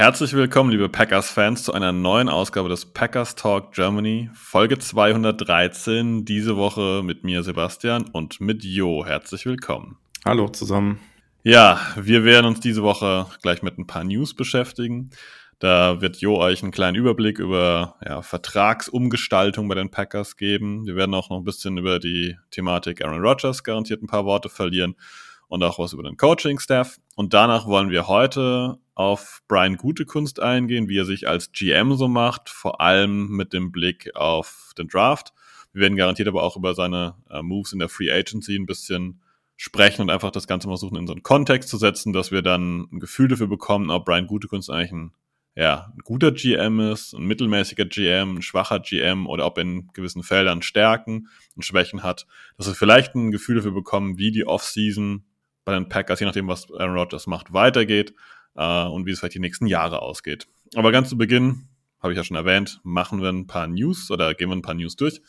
Herzlich willkommen, liebe Packers-Fans, zu einer neuen Ausgabe des Packers Talk Germany, Folge 213. Diese Woche mit mir, Sebastian, und mit Jo. Herzlich willkommen. Hallo zusammen. Ja, wir werden uns diese Woche gleich mit ein paar News beschäftigen. Da wird Jo euch einen kleinen Überblick über ja, Vertragsumgestaltung bei den Packers geben. Wir werden auch noch ein bisschen über die Thematik Aaron Rodgers garantiert ein paar Worte verlieren und auch was über den Coaching-Staff. Und danach wollen wir heute auf Brian Gutekunst eingehen, wie er sich als GM so macht, vor allem mit dem Blick auf den Draft. Wir werden garantiert aber auch über seine äh, Moves in der Free Agency ein bisschen sprechen und einfach das Ganze mal versuchen, in so einen Kontext zu setzen, dass wir dann ein Gefühl dafür bekommen, ob Brian Gutekunst eigentlich ein ja, ein guter GM ist, ein mittelmäßiger GM, ein schwacher GM oder ob er in gewissen Feldern Stärken und Schwächen hat, dass wir vielleicht ein Gefühl dafür bekommen, wie die Offseason bei den Packers, je nachdem, was Aaron Rodgers macht, weitergeht äh, und wie es vielleicht die nächsten Jahre ausgeht. Aber ganz zu Beginn, habe ich ja schon erwähnt, machen wir ein paar News oder gehen wir ein paar News durch.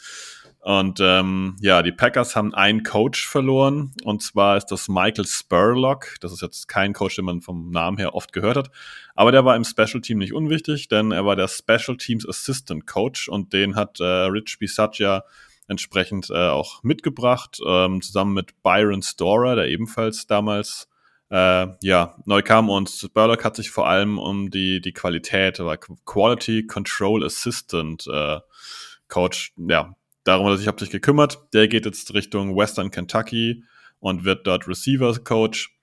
Und ähm, ja, die Packers haben einen Coach verloren und zwar ist das Michael Spurlock. Das ist jetzt kein Coach, den man vom Namen her oft gehört hat, aber der war im Special Team nicht unwichtig, denn er war der Special Teams Assistant Coach und den hat äh, Rich Bisaccia entsprechend äh, auch mitgebracht, ähm, zusammen mit Byron Storer, der ebenfalls damals äh, ja, neu kam und Spurlock hat sich vor allem um die, die Qualität, war Quality Control Assistant äh, Coach, ja, darum hat er sich hauptsächlich gekümmert. Der geht jetzt Richtung Western Kentucky und wird dort Receiver Coach.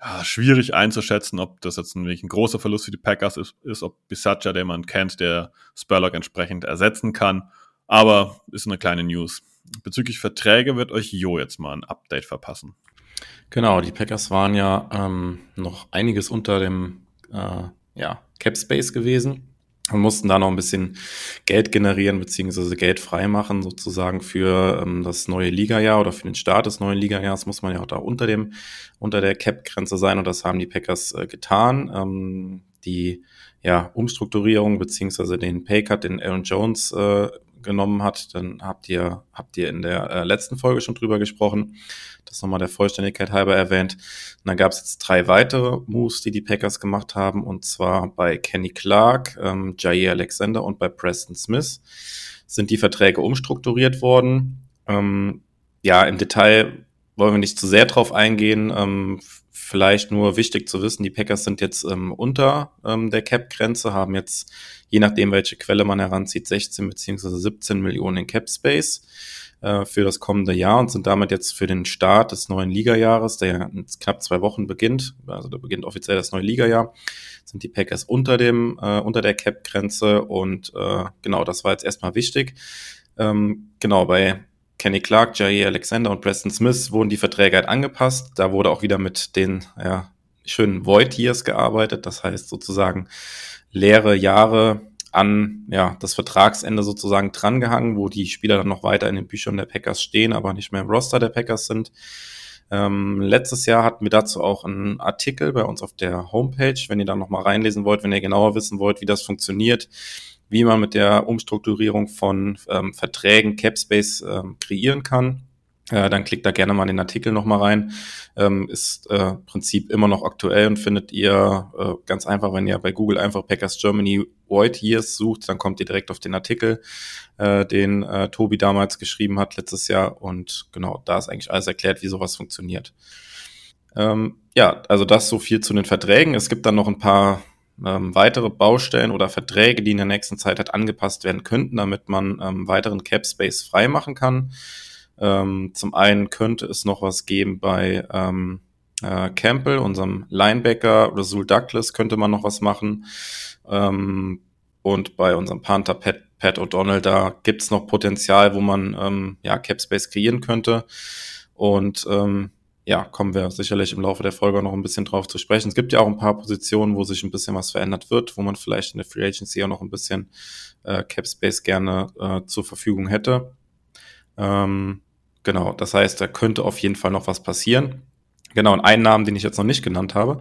Ja, schwierig einzuschätzen, ob das jetzt ein, ein großer Verlust für die Packers ist, ist ob Bisaccia, den man kennt, der Spurlock entsprechend ersetzen kann. Aber ist eine kleine News. Bezüglich Verträge wird euch Jo jetzt mal ein Update verpassen. Genau, die Packers waren ja ähm, noch einiges unter dem äh, ja, Cap Space gewesen und mussten da noch ein bisschen Geld generieren beziehungsweise Geld freimachen sozusagen für ähm, das neue Ligajahr oder für den Start des neuen Ligajahrs muss man ja auch da unter dem unter der Cap-Grenze sein und das haben die Packers äh, getan. Ähm, die ja, Umstrukturierung beziehungsweise den Paycut, den Aaron Jones äh, genommen hat, dann habt ihr habt ihr in der äh, letzten Folge schon drüber gesprochen. Das nochmal der Vollständigkeit halber erwähnt. Und dann gab es jetzt drei weitere Moves, die die Packers gemacht haben, und zwar bei Kenny Clark, ähm, Jair Alexander und bei Preston Smith sind die Verträge umstrukturiert worden. Ähm, ja, im Detail wollen wir nicht zu sehr drauf eingehen. Ähm, vielleicht nur wichtig zu wissen, die Packers sind jetzt ähm, unter ähm, der Cap-Grenze, haben jetzt, je nachdem, welche Quelle man heranzieht, 16 beziehungsweise 17 Millionen in Cap-Space. Äh, für das kommende Jahr und sind damit jetzt für den Start des neuen Ligajahres, der in knapp zwei Wochen beginnt, also da beginnt offiziell das neue Ligajahr, sind die Packers unter dem äh, unter der Cap-Grenze und äh, genau, das war jetzt erstmal wichtig. Ähm, genau, bei Kenny Clark, Jair Alexander und Preston Smith wurden die Verträge halt angepasst. Da wurde auch wieder mit den ja, schönen Void Years gearbeitet, das heißt sozusagen leere Jahre an ja, das Vertragsende sozusagen drangehangen, wo die Spieler dann noch weiter in den Büchern der Packers stehen, aber nicht mehr im Roster der Packers sind. Ähm, letztes Jahr hatten wir dazu auch einen Artikel bei uns auf der Homepage, wenn ihr da noch mal reinlesen wollt, wenn ihr genauer wissen wollt, wie das funktioniert, wie man mit der Umstrukturierung von ähm, Verträgen Capspace ähm, kreieren kann. Äh, dann klickt da gerne mal in den Artikel nochmal rein. Ähm, ist äh, Prinzip immer noch aktuell und findet ihr äh, ganz einfach, wenn ihr bei Google einfach Packers Germany Void Years sucht, dann kommt ihr direkt auf den Artikel, äh, den äh, Tobi damals geschrieben hat letztes Jahr. Und genau, da ist eigentlich alles erklärt, wie sowas funktioniert. Ähm, ja, also das so viel zu den Verträgen. Es gibt dann noch ein paar ähm, weitere Baustellen oder Verträge, die in der nächsten Zeit halt angepasst werden könnten, damit man ähm, weiteren Cap Space freimachen kann. Ähm, zum einen könnte es noch was geben bei ähm, äh, Campbell, unserem Linebacker, Rasul Douglas könnte man noch was machen. Ähm, und bei unserem Panther Pat, Pat O'Donnell, da gibt es noch Potenzial, wo man ähm, ja Capspace kreieren könnte. Und ähm, ja, kommen wir sicherlich im Laufe der Folge noch ein bisschen drauf zu sprechen. Es gibt ja auch ein paar Positionen, wo sich ein bisschen was verändert wird, wo man vielleicht in der Free Agency auch noch ein bisschen äh, Cap Space gerne äh, zur Verfügung hätte. Ähm, genau, das heißt, da könnte auf jeden Fall noch was passieren. Genau, und einen Namen, den ich jetzt noch nicht genannt habe,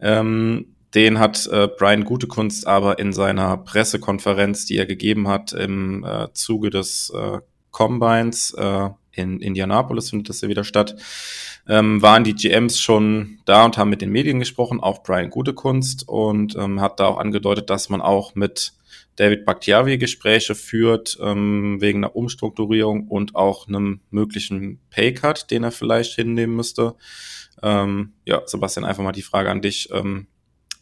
ähm, den hat äh, Brian Gutekunst aber in seiner Pressekonferenz, die er gegeben hat im äh, Zuge des äh, Combines äh, in Indianapolis, findet das ja wieder statt, ähm, waren die GMs schon da und haben mit den Medien gesprochen, auch Brian Gutekunst, und ähm, hat da auch angedeutet, dass man auch mit David Bakhtiari Gespräche führt ähm, wegen einer Umstrukturierung und auch einem möglichen Paycut, den er vielleicht hinnehmen müsste. Ähm, ja, Sebastian, einfach mal die Frage an dich. Ähm,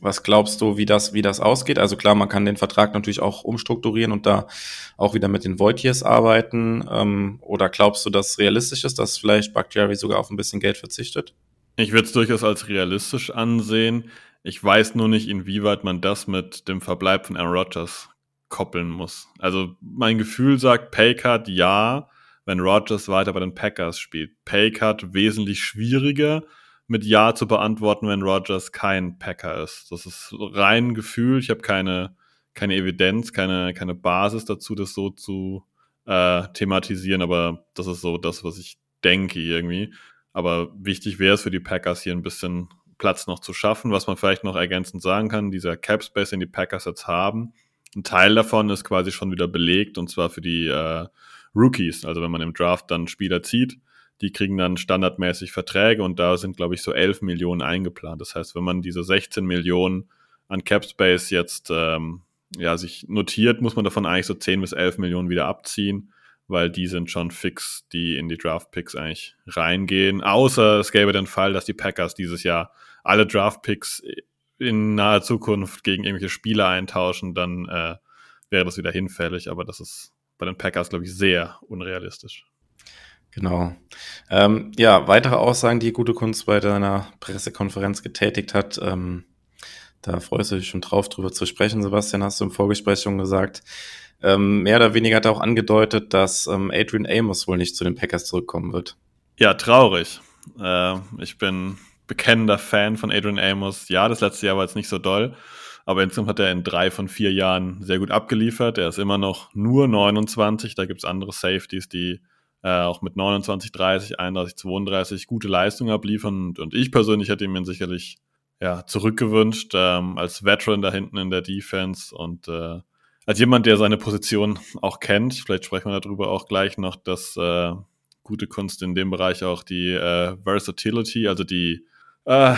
was glaubst du, wie das, wie das ausgeht? Also klar, man kann den Vertrag natürlich auch umstrukturieren und da auch wieder mit den Voitiers arbeiten. Ähm, oder glaubst du, dass realistisch ist, dass vielleicht Bakhtiari sogar auf ein bisschen Geld verzichtet? Ich würde es durchaus als realistisch ansehen. Ich weiß nur nicht, inwieweit man das mit dem Verbleib von Aaron Rodgers koppeln muss. Also mein Gefühl sagt Paycard ja, wenn Rodgers weiter bei den Packers spielt. Paycard wesentlich schwieriger mit Ja zu beantworten, wenn Rogers kein Packer ist. Das ist rein Gefühl. Ich habe keine, keine Evidenz, keine, keine Basis dazu, das so zu äh, thematisieren, aber das ist so das, was ich denke irgendwie. Aber wichtig wäre es für die Packers hier ein bisschen Platz noch zu schaffen. Was man vielleicht noch ergänzend sagen kann, dieser Cap Space, den die Packers jetzt haben, ein Teil davon ist quasi schon wieder belegt und zwar für die äh, Rookies. Also wenn man im Draft dann Spieler zieht, die kriegen dann standardmäßig Verträge und da sind, glaube ich, so 11 Millionen eingeplant. Das heißt, wenn man diese 16 Millionen an Cap Space jetzt ähm, ja, sich notiert, muss man davon eigentlich so 10 bis 11 Millionen wieder abziehen, weil die sind schon fix, die in die Draft Picks eigentlich reingehen. Außer es gäbe den Fall, dass die Packers dieses Jahr alle Draft Picks in naher Zukunft gegen irgendwelche Spieler eintauschen, dann äh, wäre das wieder hinfällig. Aber das ist bei den Packers, glaube ich, sehr unrealistisch. Genau. Ähm, ja, weitere Aussagen, die Gute Kunst bei deiner Pressekonferenz getätigt hat. Ähm, da freust du dich schon drauf, drüber zu sprechen, Sebastian, hast du im Vorgespräch schon gesagt. Ähm, mehr oder weniger hat er auch angedeutet, dass ähm, Adrian Amos wohl nicht zu den Packers zurückkommen wird. Ja, traurig. Äh, ich bin bekennender Fan von Adrian Amos. Ja, das letzte Jahr war jetzt nicht so doll, aber insgesamt hat er in drei von vier Jahren sehr gut abgeliefert. Er ist immer noch nur 29. Da gibt es andere Safeties, die äh, auch mit 29, 30, 31, 32 gute Leistungen abliefern. Und, und ich persönlich hätte ihn mir sicherlich ja, zurückgewünscht ähm, als Veteran da hinten in der Defense und äh, als jemand, der seine Position auch kennt. Vielleicht sprechen wir darüber auch gleich noch, dass äh, gute Kunst in dem Bereich auch die äh, Versatility, also die äh,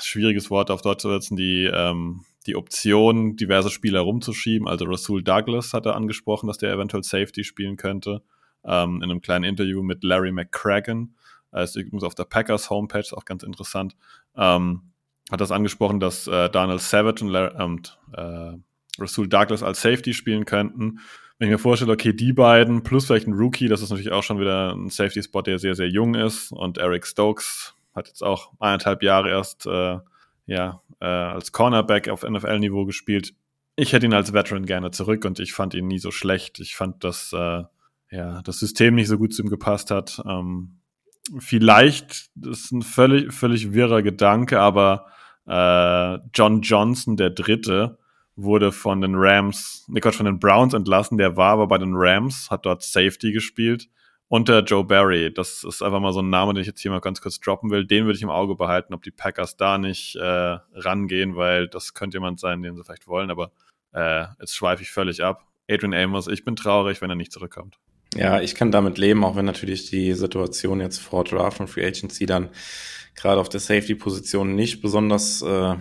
schwieriges Wort auf Deutsch zu setzen, die ähm, die Option, diverse Spieler rumzuschieben. Also Rasul Douglas hat er angesprochen, dass der eventuell Safety spielen könnte ähm, in einem kleinen Interview mit Larry McCracken. Er ist übrigens auf der Packers Homepage, auch ganz interessant. Ähm, hat das angesprochen, dass äh, Daniel Savage und, Larry, und äh, Rasul Douglas als Safety spielen könnten. Wenn ich mir vorstelle, okay, die beiden plus vielleicht ein Rookie, das ist natürlich auch schon wieder ein Safety-Spot, der sehr, sehr jung ist. Und Eric Stokes hat jetzt auch eineinhalb Jahre erst äh, ja, äh, als Cornerback auf NFL-Niveau gespielt. Ich hätte ihn als Veteran gerne zurück und ich fand ihn nie so schlecht. Ich fand, dass äh, ja, das System nicht so gut zu ihm gepasst hat. Ähm, vielleicht, das ist ein völlig, völlig wirrer Gedanke, aber äh, John Johnson, der Dritte, wurde von den Rams, ne Gott, von den Browns entlassen. Der war aber bei den Rams, hat dort Safety gespielt. Unter Joe Barry. Das ist einfach mal so ein Name, den ich jetzt hier mal ganz kurz droppen will. Den würde ich im Auge behalten, ob die Packers da nicht äh, rangehen, weil das könnte jemand sein, den sie vielleicht wollen. Aber äh, jetzt schweife ich völlig ab. Adrian Amos, ich bin traurig, wenn er nicht zurückkommt. Ja, ich kann damit leben, auch wenn natürlich die Situation jetzt vor Draft und Free Agency dann gerade auf der Safety-Position nicht besonders äh,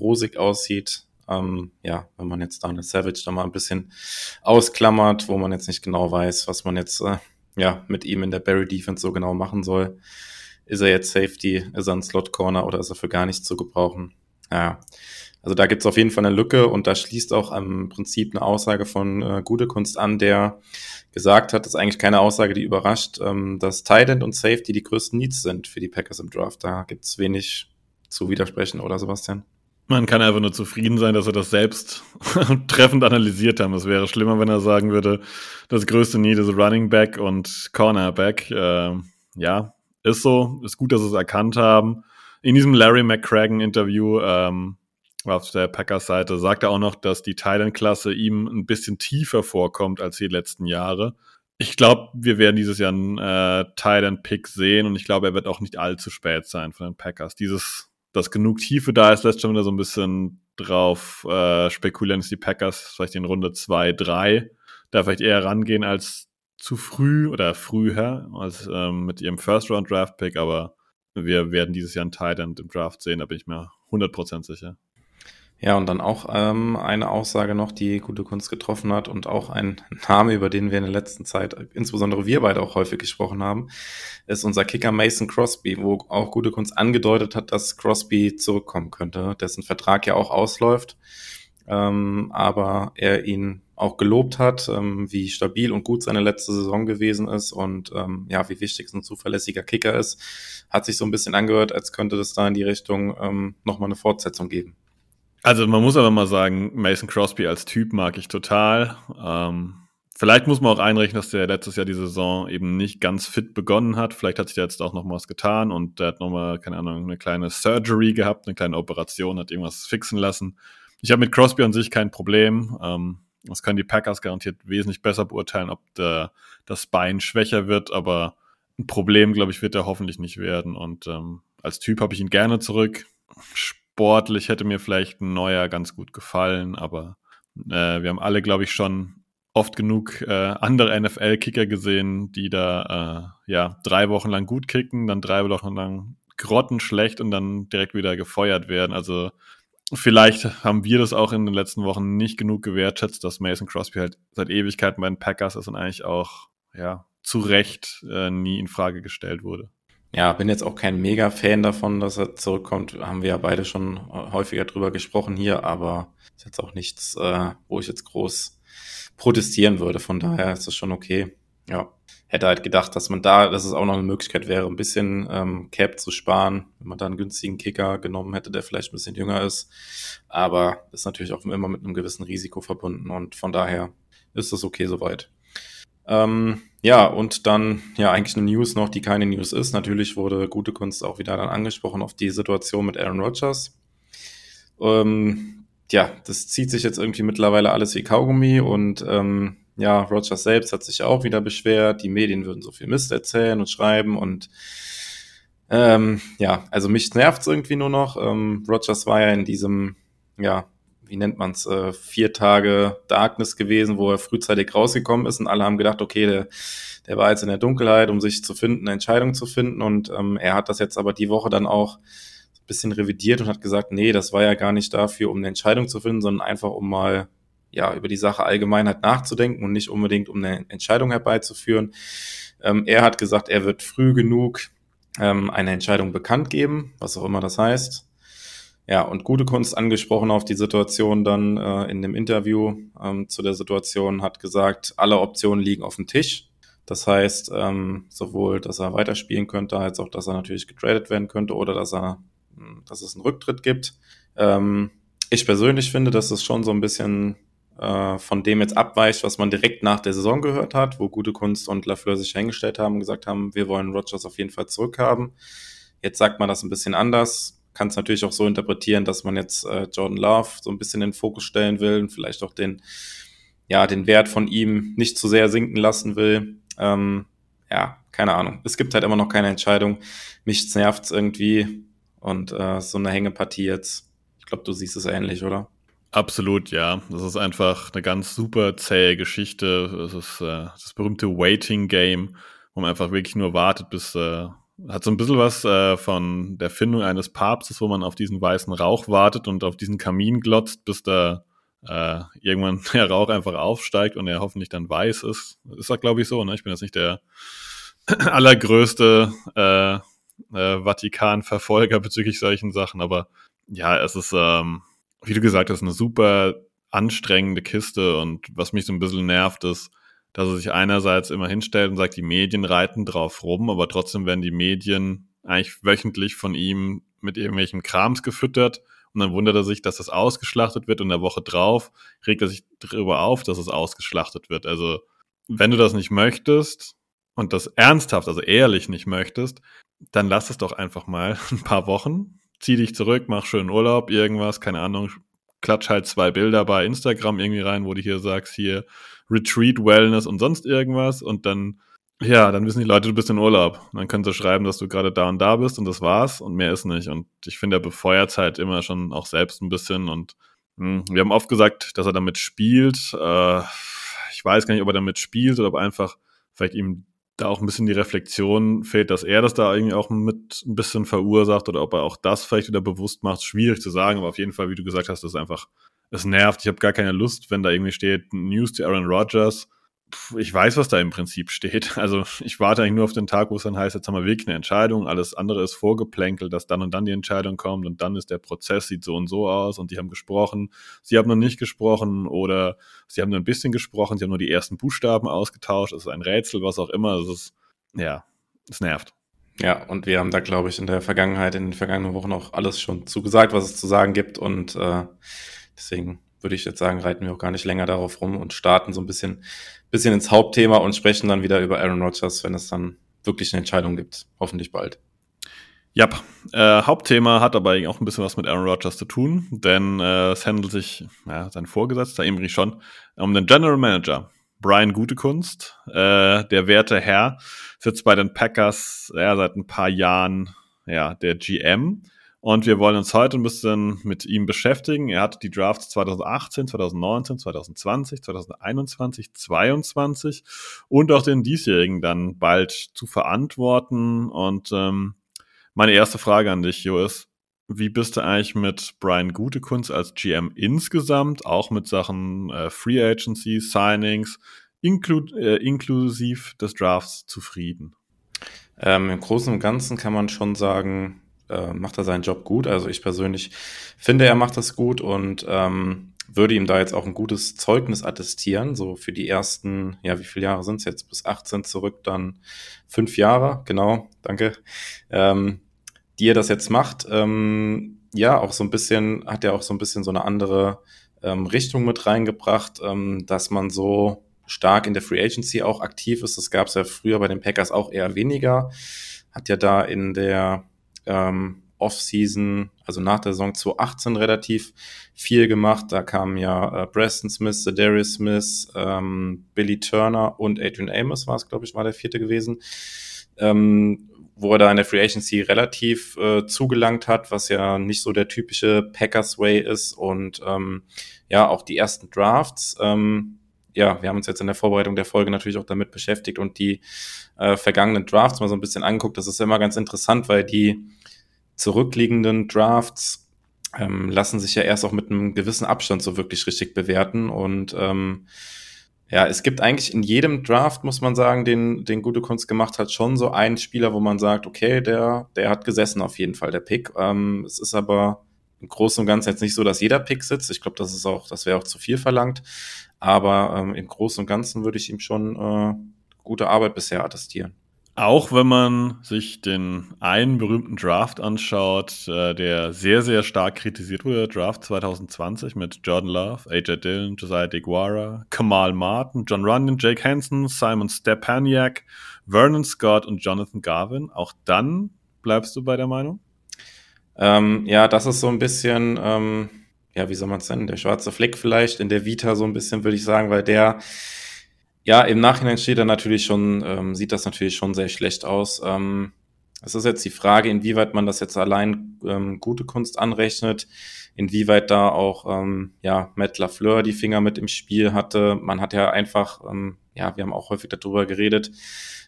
rosig aussieht. Ähm, ja, wenn man jetzt Daniel Savage da mal ein bisschen ausklammert, wo man jetzt nicht genau weiß, was man jetzt äh, ja mit ihm in der Barry Defense so genau machen soll. Ist er jetzt Safety, ist er ein Slot Corner oder ist er für gar nichts zu gebrauchen? Ja, also da gibt es auf jeden Fall eine Lücke und da schließt auch im Prinzip eine Aussage von äh, Gute Kunst an, der gesagt hat, das ist eigentlich keine Aussage, die überrascht, ähm, dass Tight und Safety die größten Needs sind für die Packers im Draft. Da gibt es wenig zu widersprechen, oder Sebastian? Man kann einfach nur zufrieden sein, dass wir das selbst treffend analysiert haben. Es wäre schlimmer, wenn er sagen würde, das größte Need ist Running Back und Cornerback. Äh, ja, ist so, ist gut, dass sie es erkannt haben. In diesem Larry McCracken-Interview ähm, auf der Packers-Seite sagt er auch noch, dass die Thailand-Klasse ihm ein bisschen tiefer vorkommt als die letzten Jahre. Ich glaube, wir werden dieses Jahr einen äh, Thailand-Pick sehen und ich glaube, er wird auch nicht allzu spät sein von den Packers. Dieses, dass genug Tiefe da ist, lässt schon wieder so ein bisschen drauf äh, spekulieren, dass die Packers vielleicht in Runde 2, 3 da vielleicht eher rangehen als zu früh oder früher als ähm, mit ihrem First-Round-Draft-Pick, aber wir werden dieses Jahr einen Titan im Draft sehen, da bin ich mir 100% sicher. Ja, und dann auch ähm, eine Aussage noch, die gute Kunst getroffen hat und auch ein Name, über den wir in der letzten Zeit, insbesondere wir beide auch häufig gesprochen haben, ist unser Kicker Mason Crosby, wo auch gute Kunst angedeutet hat, dass Crosby zurückkommen könnte, dessen Vertrag ja auch ausläuft, ähm, aber er ihn auch gelobt hat, ähm, wie stabil und gut seine letzte Saison gewesen ist und ähm, ja, wie wichtig ein zuverlässiger Kicker ist, hat sich so ein bisschen angehört, als könnte das da in die Richtung ähm, nochmal eine Fortsetzung geben. Also man muss aber mal sagen, Mason Crosby als Typ mag ich total. Ähm, vielleicht muss man auch einrechnen, dass der letztes Jahr die Saison eben nicht ganz fit begonnen hat. Vielleicht hat sich da jetzt auch noch was getan und der hat nochmal, keine Ahnung, eine kleine Surgery gehabt, eine kleine Operation, hat irgendwas fixen lassen. Ich habe mit Crosby an sich kein Problem. Ähm, das können die Packers garantiert wesentlich besser beurteilen, ob der, das Bein schwächer wird, aber ein Problem, glaube ich, wird er hoffentlich nicht werden. Und ähm, als Typ habe ich ihn gerne zurück sportlich hätte mir vielleicht ein neuer ganz gut gefallen, aber äh, wir haben alle, glaube ich, schon oft genug äh, andere NFL-Kicker gesehen, die da äh, ja drei Wochen lang gut kicken, dann drei Wochen lang grottenschlecht und dann direkt wieder gefeuert werden. Also vielleicht haben wir das auch in den letzten Wochen nicht genug gewertschätzt, dass Mason Crosby halt seit Ewigkeiten bei den Packers ist und eigentlich auch ja zu Recht äh, nie in Frage gestellt wurde. Ja, bin jetzt auch kein Mega-Fan davon, dass er zurückkommt. Haben wir ja beide schon häufiger drüber gesprochen hier, aber ist jetzt auch nichts, äh, wo ich jetzt groß protestieren würde. Von daher ist das schon okay. Ja, hätte halt gedacht, dass man da, dass es auch noch eine Möglichkeit wäre, ein bisschen ähm, Cap zu sparen, wenn man da einen günstigen Kicker genommen hätte, der vielleicht ein bisschen jünger ist. Aber ist natürlich auch immer mit einem gewissen Risiko verbunden und von daher ist das okay soweit. Ähm, ja, und dann ja eigentlich eine News noch, die keine News ist. Natürlich wurde gute Kunst auch wieder dann angesprochen auf die Situation mit Aaron Rodgers. Ähm, ja, das zieht sich jetzt irgendwie mittlerweile alles wie Kaugummi und ähm, ja, Rodgers selbst hat sich auch wieder beschwert, die Medien würden so viel Mist erzählen und schreiben und ähm, ja, also mich nervt's irgendwie nur noch. Ähm, Rodgers war ja in diesem ja, wie nennt man es, äh, vier Tage Darkness gewesen, wo er frühzeitig rausgekommen ist und alle haben gedacht, okay, der, der war jetzt in der Dunkelheit, um sich zu finden, eine Entscheidung zu finden und ähm, er hat das jetzt aber die Woche dann auch ein bisschen revidiert und hat gesagt, nee, das war ja gar nicht dafür, um eine Entscheidung zu finden, sondern einfach um mal ja über die Sache Allgemeinheit nachzudenken und nicht unbedingt um eine Entscheidung herbeizuführen. Ähm, er hat gesagt, er wird früh genug ähm, eine Entscheidung bekannt geben, was auch immer das heißt. Ja, und gute Kunst angesprochen auf die Situation dann äh, in dem Interview ähm, zu der Situation, hat gesagt, alle Optionen liegen auf dem Tisch. Das heißt, ähm, sowohl, dass er weiterspielen könnte, als auch, dass er natürlich getradet werden könnte oder dass er, hm, dass es einen Rücktritt gibt. Ähm, ich persönlich finde, dass es schon so ein bisschen äh, von dem jetzt abweicht, was man direkt nach der Saison gehört hat, wo gute Kunst und Lafleur sich hingestellt haben und gesagt haben, wir wollen Rogers auf jeden Fall zurückhaben. Jetzt sagt man das ein bisschen anders kann es natürlich auch so interpretieren, dass man jetzt äh, Jordan Love so ein bisschen in den Fokus stellen will und vielleicht auch den, ja, den Wert von ihm nicht zu sehr sinken lassen will. Ähm, ja, keine Ahnung. Es gibt halt immer noch keine Entscheidung. Mich nervt's irgendwie und äh, so eine Hängepartie jetzt. Ich glaube, du siehst es ähnlich, oder? Absolut, ja. Das ist einfach eine ganz super zähe Geschichte. Es ist äh, das berühmte Waiting Game, wo man einfach wirklich nur wartet, bis äh, hat so ein bisschen was äh, von der Findung eines Papstes, wo man auf diesen weißen Rauch wartet und auf diesen Kamin glotzt, bis da äh, irgendwann der Rauch einfach aufsteigt und er hoffentlich dann weiß ist. Ist das, glaube ich, so. Ne? Ich bin jetzt nicht der allergrößte äh, äh, Vatikan-Verfolger bezüglich solchen Sachen, aber ja, es ist, ähm, wie du gesagt hast, eine super anstrengende Kiste und was mich so ein bisschen nervt, ist, dass er sich einerseits immer hinstellt und sagt, die Medien reiten drauf rum, aber trotzdem werden die Medien eigentlich wöchentlich von ihm mit irgendwelchem Krams gefüttert und dann wundert er sich, dass das ausgeschlachtet wird und in der Woche drauf regt er sich darüber auf, dass es ausgeschlachtet wird. Also wenn du das nicht möchtest, und das ernsthaft, also ehrlich nicht möchtest, dann lass es doch einfach mal ein paar Wochen. Zieh dich zurück, mach schön Urlaub, irgendwas, keine Ahnung, klatsch halt zwei Bilder bei Instagram irgendwie rein, wo du hier sagst, hier Retreat, Wellness und sonst irgendwas und dann, ja, dann wissen die Leute, du bist in Urlaub. Und dann können sie schreiben, dass du gerade da und da bist und das war's und mehr ist nicht. Und ich finde, er befeuert es halt immer schon auch selbst ein bisschen und mh, hm, wir haben oft gesagt, dass er damit spielt. Äh, ich weiß gar nicht, ob er damit spielt oder ob einfach vielleicht ihm da auch ein bisschen die Reflexion fehlt, dass er das da irgendwie auch mit ein bisschen verursacht oder ob er auch das vielleicht wieder bewusst macht, schwierig zu sagen, aber auf jeden Fall, wie du gesagt hast, das ist einfach, es nervt. Ich habe gar keine Lust, wenn da irgendwie steht News to Aaron Rodgers. Ich weiß, was da im Prinzip steht. Also ich warte eigentlich nur auf den Tag, wo es dann heißt, jetzt haben wir wirklich eine Entscheidung, alles andere ist vorgeplänkelt, dass dann und dann die Entscheidung kommt und dann ist der Prozess, sieht so und so aus und die haben gesprochen, sie haben noch nicht gesprochen oder sie haben nur ein bisschen gesprochen, sie haben nur die ersten Buchstaben ausgetauscht, es ist ein Rätsel, was auch immer, es ist, ja, es nervt. Ja, und wir haben da, glaube ich, in der Vergangenheit, in den vergangenen Wochen auch alles schon zugesagt, was es zu sagen gibt. Und äh, deswegen würde ich jetzt sagen, reiten wir auch gar nicht länger darauf rum und starten so ein bisschen, bisschen ins Hauptthema und sprechen dann wieder über Aaron Rodgers, wenn es dann wirklich eine Entscheidung gibt. Hoffentlich bald. Ja, äh, Hauptthema hat aber auch ein bisschen was mit Aaron Rodgers zu tun, denn äh, es handelt sich, ja, sein Vorgesetzter, Imri schon, um den General Manager. Brian Gutekunst, äh, der werte Herr, sitzt bei den Packers ja, seit ein paar Jahren ja, der GM und wir wollen uns heute ein bisschen mit ihm beschäftigen. Er hat die Drafts 2018, 2019, 2020, 2021, 2022 und auch den diesjährigen dann bald zu verantworten. Und ähm, meine erste Frage an dich, Jo, ist, wie bist du eigentlich mit Brian Gutekunst als GM insgesamt, auch mit Sachen äh, Free Agency, Signings, inklu äh, inklusiv des Drafts zufrieden? Ähm, Im Großen und Ganzen kann man schon sagen, äh, macht er seinen Job gut. Also ich persönlich finde, er macht das gut und ähm, würde ihm da jetzt auch ein gutes Zeugnis attestieren, so für die ersten, ja, wie viele Jahre sind es jetzt? Bis 18 zurück, dann fünf Jahre, genau, danke, ähm, die er das jetzt macht. Ähm, ja, auch so ein bisschen, hat er auch so ein bisschen so eine andere ähm, Richtung mit reingebracht, ähm, dass man so stark in der Free Agency auch aktiv ist. Das gab es ja früher bei den Packers auch eher weniger. Hat ja da in der ähm, Off-Season, also nach der Saison 2018 relativ viel gemacht. Da kamen ja äh, Preston Smith, Darius Smith, ähm, Billy Turner und Adrian Amos war es, glaube ich, war der vierte gewesen. Ähm, wo er da in der Free Agency relativ äh, zugelangt hat, was ja nicht so der typische Packers Way ist und ähm, ja auch die ersten Drafts. Ähm, ja, wir haben uns jetzt in der Vorbereitung der Folge natürlich auch damit beschäftigt und die äh, vergangenen Drafts mal so ein bisschen angeguckt. Das ist immer ganz interessant, weil die zurückliegenden Drafts ähm, lassen sich ja erst auch mit einem gewissen Abstand so wirklich richtig bewerten. Und ähm, ja, es gibt eigentlich in jedem Draft, muss man sagen, den, den Gute Kunst gemacht hat, schon so einen Spieler, wo man sagt, okay, der, der hat gesessen auf jeden Fall, der Pick. Ähm, es ist aber im Großen und Ganzen jetzt nicht so, dass jeder Pick sitzt. Ich glaube, das ist auch, das wäre auch zu viel verlangt. Aber ähm, im Großen und Ganzen würde ich ihm schon äh, gute Arbeit bisher attestieren. Auch wenn man sich den einen berühmten Draft anschaut, äh, der sehr, sehr stark kritisiert wurde, Draft 2020 mit Jordan Love, AJ Dillon, Josiah DeGuara, Kamal Martin, John Runyon, Jake Hansen, Simon Stepaniak, Vernon Scott und Jonathan Garvin. Auch dann bleibst du bei der Meinung? Ähm, ja, das ist so ein bisschen, ähm, ja, wie soll man es nennen? Der schwarze Fleck vielleicht in der Vita so ein bisschen, würde ich sagen, weil der ja, im Nachhinein steht er natürlich schon, ähm, sieht das natürlich schon sehr schlecht aus. Ähm, es ist jetzt die Frage, inwieweit man das jetzt allein ähm, gute Kunst anrechnet, inwieweit da auch ähm, ja, Matt LaFleur die Finger mit im Spiel hatte. Man hat ja einfach, ähm, ja, wir haben auch häufig darüber geredet,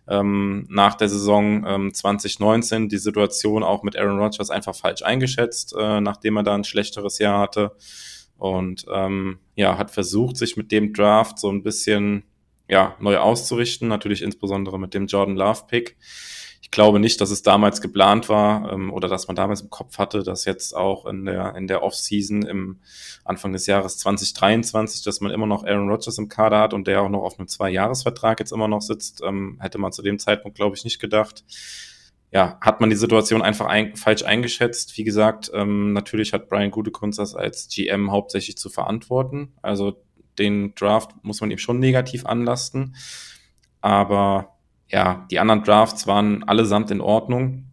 ähm, nach der Saison ähm, 2019 die Situation auch mit Aaron Rodgers einfach falsch eingeschätzt, äh, nachdem er da ein schlechteres Jahr hatte. Und ähm, ja, hat versucht, sich mit dem Draft so ein bisschen ja, neu auszurichten, natürlich insbesondere mit dem Jordan Love Pick. Ich glaube nicht, dass es damals geplant war ähm, oder dass man damals im Kopf hatte, dass jetzt auch in der, in der Offseason im Anfang des Jahres 2023, dass man immer noch Aaron Rodgers im Kader hat und der auch noch auf einem Zwei-Jahres-Vertrag jetzt immer noch sitzt, ähm, hätte man zu dem Zeitpunkt, glaube ich, nicht gedacht. Ja, hat man die Situation einfach ein, falsch eingeschätzt. Wie gesagt, ähm, natürlich hat Brian Gutekunst das als GM hauptsächlich zu verantworten. Also den Draft muss man ihm schon negativ anlasten. Aber ja, die anderen Drafts waren allesamt in Ordnung.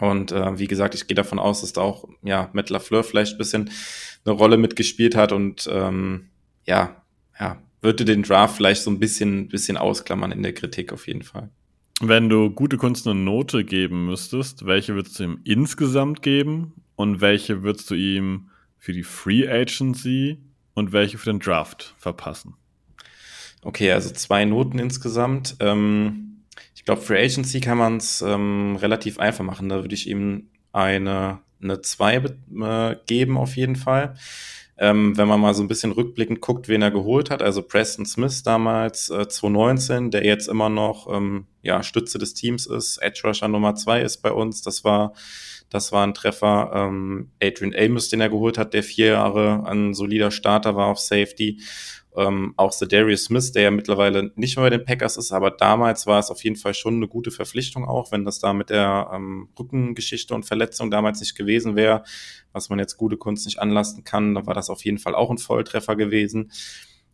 Und äh, wie gesagt, ich gehe davon aus, dass da auch ja, Matt LaFleur vielleicht ein bisschen eine Rolle mitgespielt hat und ähm, ja, ja, würde den Draft vielleicht so ein bisschen, bisschen ausklammern in der Kritik auf jeden Fall. Wenn du gute Kunst eine Note geben müsstest, welche würdest du ihm insgesamt geben und welche würdest du ihm für die Free Agency und welche für den Draft verpassen? Okay, also zwei Noten insgesamt. Ähm, glaube, Free Agency kann man es ähm, relativ einfach machen. Da würde ich ihm eine, eine 2 äh, geben auf jeden Fall. Ähm, wenn man mal so ein bisschen rückblickend guckt, wen er geholt hat, also Preston Smith damals äh, 2019, der jetzt immer noch ähm, ja, Stütze des Teams ist, Edge Rusher Nummer 2 ist bei uns, das war das war ein Treffer. Ähm, Adrian Amos, den er geholt hat, der vier Jahre ein solider Starter war auf Safety. Ähm, auch Darius Smith, der ja mittlerweile nicht mehr bei den Packers ist, aber damals war es auf jeden Fall schon eine gute Verpflichtung auch, wenn das da mit der ähm, Rückengeschichte und Verletzung damals nicht gewesen wäre, was man jetzt gute Kunst nicht anlasten kann, dann war das auf jeden Fall auch ein Volltreffer gewesen.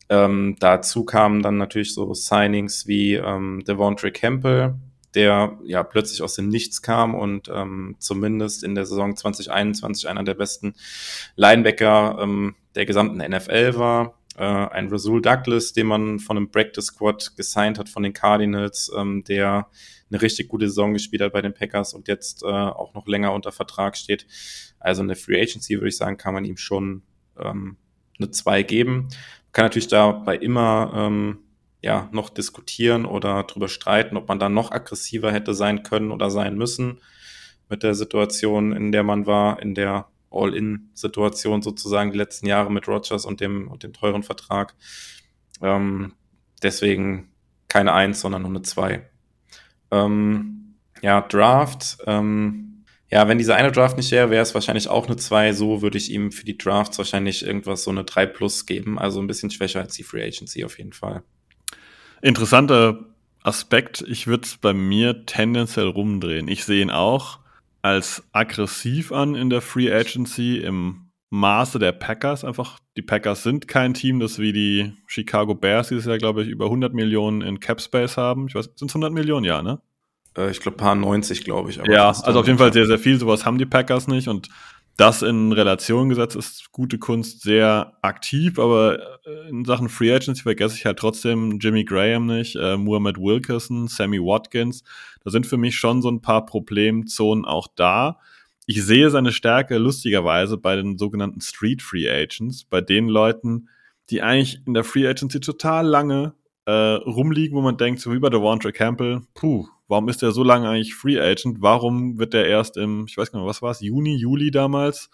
Ähm, dazu kamen dann natürlich so Signings wie ähm, Devontre Campbell, der ja plötzlich aus dem Nichts kam und ähm, zumindest in der Saison 2021 einer der besten Linebacker ähm, der gesamten NFL war äh, ein Rasul Douglas, den man von einem Practice Squad gesigned hat von den Cardinals, ähm, der eine richtig gute Saison gespielt hat bei den Packers und jetzt äh, auch noch länger unter Vertrag steht. Also eine Free Agency, würde ich sagen, kann man ihm schon ähm, eine 2 geben. kann natürlich dabei immer ähm, ja, noch diskutieren oder drüber streiten, ob man da noch aggressiver hätte sein können oder sein müssen mit der Situation, in der man war, in der All-In-Situation sozusagen die letzten Jahre mit Rogers und dem, und dem teuren Vertrag. Ähm, deswegen keine Eins, sondern nur eine Zwei. Ähm, ja, Draft. Ähm, ja, wenn dieser eine Draft nicht wäre, wäre es wahrscheinlich auch eine 2. So würde ich ihm für die Drafts wahrscheinlich irgendwas so eine 3 plus geben. Also ein bisschen schwächer als die Free Agency auf jeden Fall. Interessanter Aspekt. Ich würde es bei mir tendenziell rumdrehen. Ich sehe ihn auch als aggressiv an in der Free Agency im Maße der Packers. Einfach, die Packers sind kein Team, das wie die Chicago Bears dieses Jahr, glaube ich, über 100 Millionen in Cap Space haben. Ich weiß, sind es 100 Millionen, ja, ne? Äh, ich glaube, paar 90, glaube ich. ja, also auf jeden Fall sehr, sehr viel. Sowas haben die Packers nicht und das in Relation gesetzt ist gute Kunst sehr aktiv, aber äh, in Sachen Free Agency vergesse ich halt trotzdem Jimmy Graham nicht, äh, Muhammad Wilkerson, Sammy Watkins. Da sind für mich schon so ein paar Problemzonen auch da. Ich sehe seine Stärke lustigerweise bei den sogenannten Street Free Agents, bei den Leuten, die eigentlich in der Free Agency total lange äh, rumliegen, wo man denkt, so wie bei Devontre Campbell, puh, warum ist der so lange eigentlich Free Agent? Warum wird der erst im, ich weiß gar nicht, was war es, Juni, Juli damals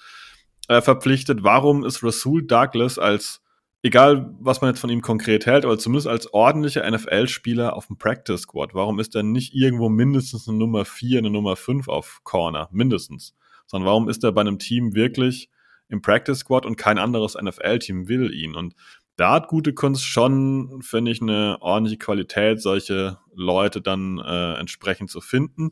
äh, verpflichtet? Warum ist Rasul Douglas als, egal was man jetzt von ihm konkret hält, aber zumindest als ordentlicher NFL-Spieler auf dem Practice Squad, warum ist er nicht irgendwo mindestens eine Nummer 4, eine Nummer 5 auf Corner? Mindestens. Sondern warum ist er bei einem Team wirklich im Practice Squad und kein anderes NFL-Team will ihn? Und da hat gute Kunst schon, finde ich, eine ordentliche Qualität, solche Leute dann äh, entsprechend zu finden.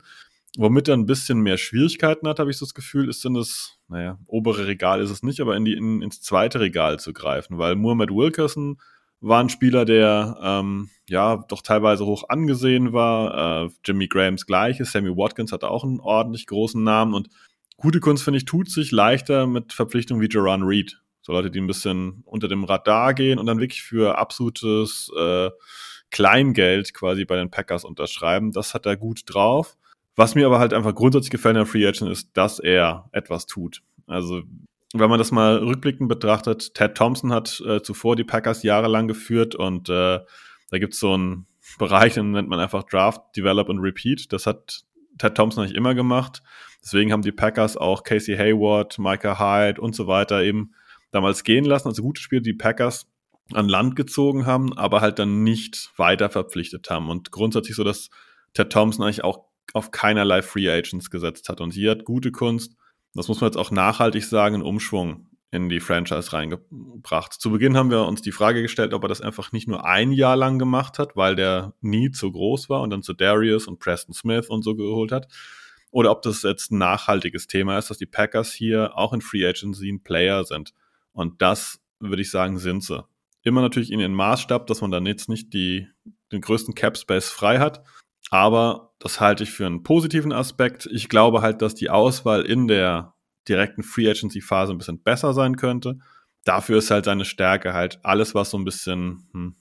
Womit er ein bisschen mehr Schwierigkeiten hat, habe ich so das Gefühl, ist dann das, naja, obere Regal ist es nicht, aber in die, in, ins zweite Regal zu greifen, weil Muhammad Wilkerson war ein Spieler, der ähm, ja doch teilweise hoch angesehen war. Äh, Jimmy Grahams gleiche, Sammy Watkins hatte auch einen ordentlich großen Namen und gute Kunst, finde ich, tut sich leichter mit Verpflichtungen wie Jaron Reed. So Leute, die ein bisschen unter dem Radar gehen und dann wirklich für absolutes äh, Kleingeld quasi bei den Packers unterschreiben. Das hat er gut drauf. Was mir aber halt einfach grundsätzlich gefällt der Free Agent ist, dass er etwas tut. Also, wenn man das mal rückblickend betrachtet, Ted Thompson hat äh, zuvor die Packers jahrelang geführt und äh, da gibt es so einen Bereich, den nennt man einfach Draft, Develop und Repeat. Das hat Ted Thompson nicht immer gemacht. Deswegen haben die Packers auch Casey Hayward, Micah Hyde und so weiter eben damals gehen lassen, also gute Spieler, die Packers an Land gezogen haben, aber halt dann nicht weiter verpflichtet haben. Und grundsätzlich so, dass Ted Thompson eigentlich auch auf keinerlei Free Agents gesetzt hat. Und hier hat gute Kunst, das muss man jetzt auch nachhaltig sagen, einen Umschwung in die Franchise reingebracht. Zu Beginn haben wir uns die Frage gestellt, ob er das einfach nicht nur ein Jahr lang gemacht hat, weil der Need so groß war und dann zu Darius und Preston Smith und so geholt hat. Oder ob das jetzt ein nachhaltiges Thema ist, dass die Packers hier auch in Free Agency ein Player sind. Und das würde ich sagen, sind sie. Immer natürlich in den Maßstab, dass man dann jetzt nicht die, den größten Cap Space frei hat. Aber das halte ich für einen positiven Aspekt. Ich glaube halt, dass die Auswahl in der direkten Free Agency Phase ein bisschen besser sein könnte. Dafür ist halt seine Stärke halt alles, was so ein bisschen hm,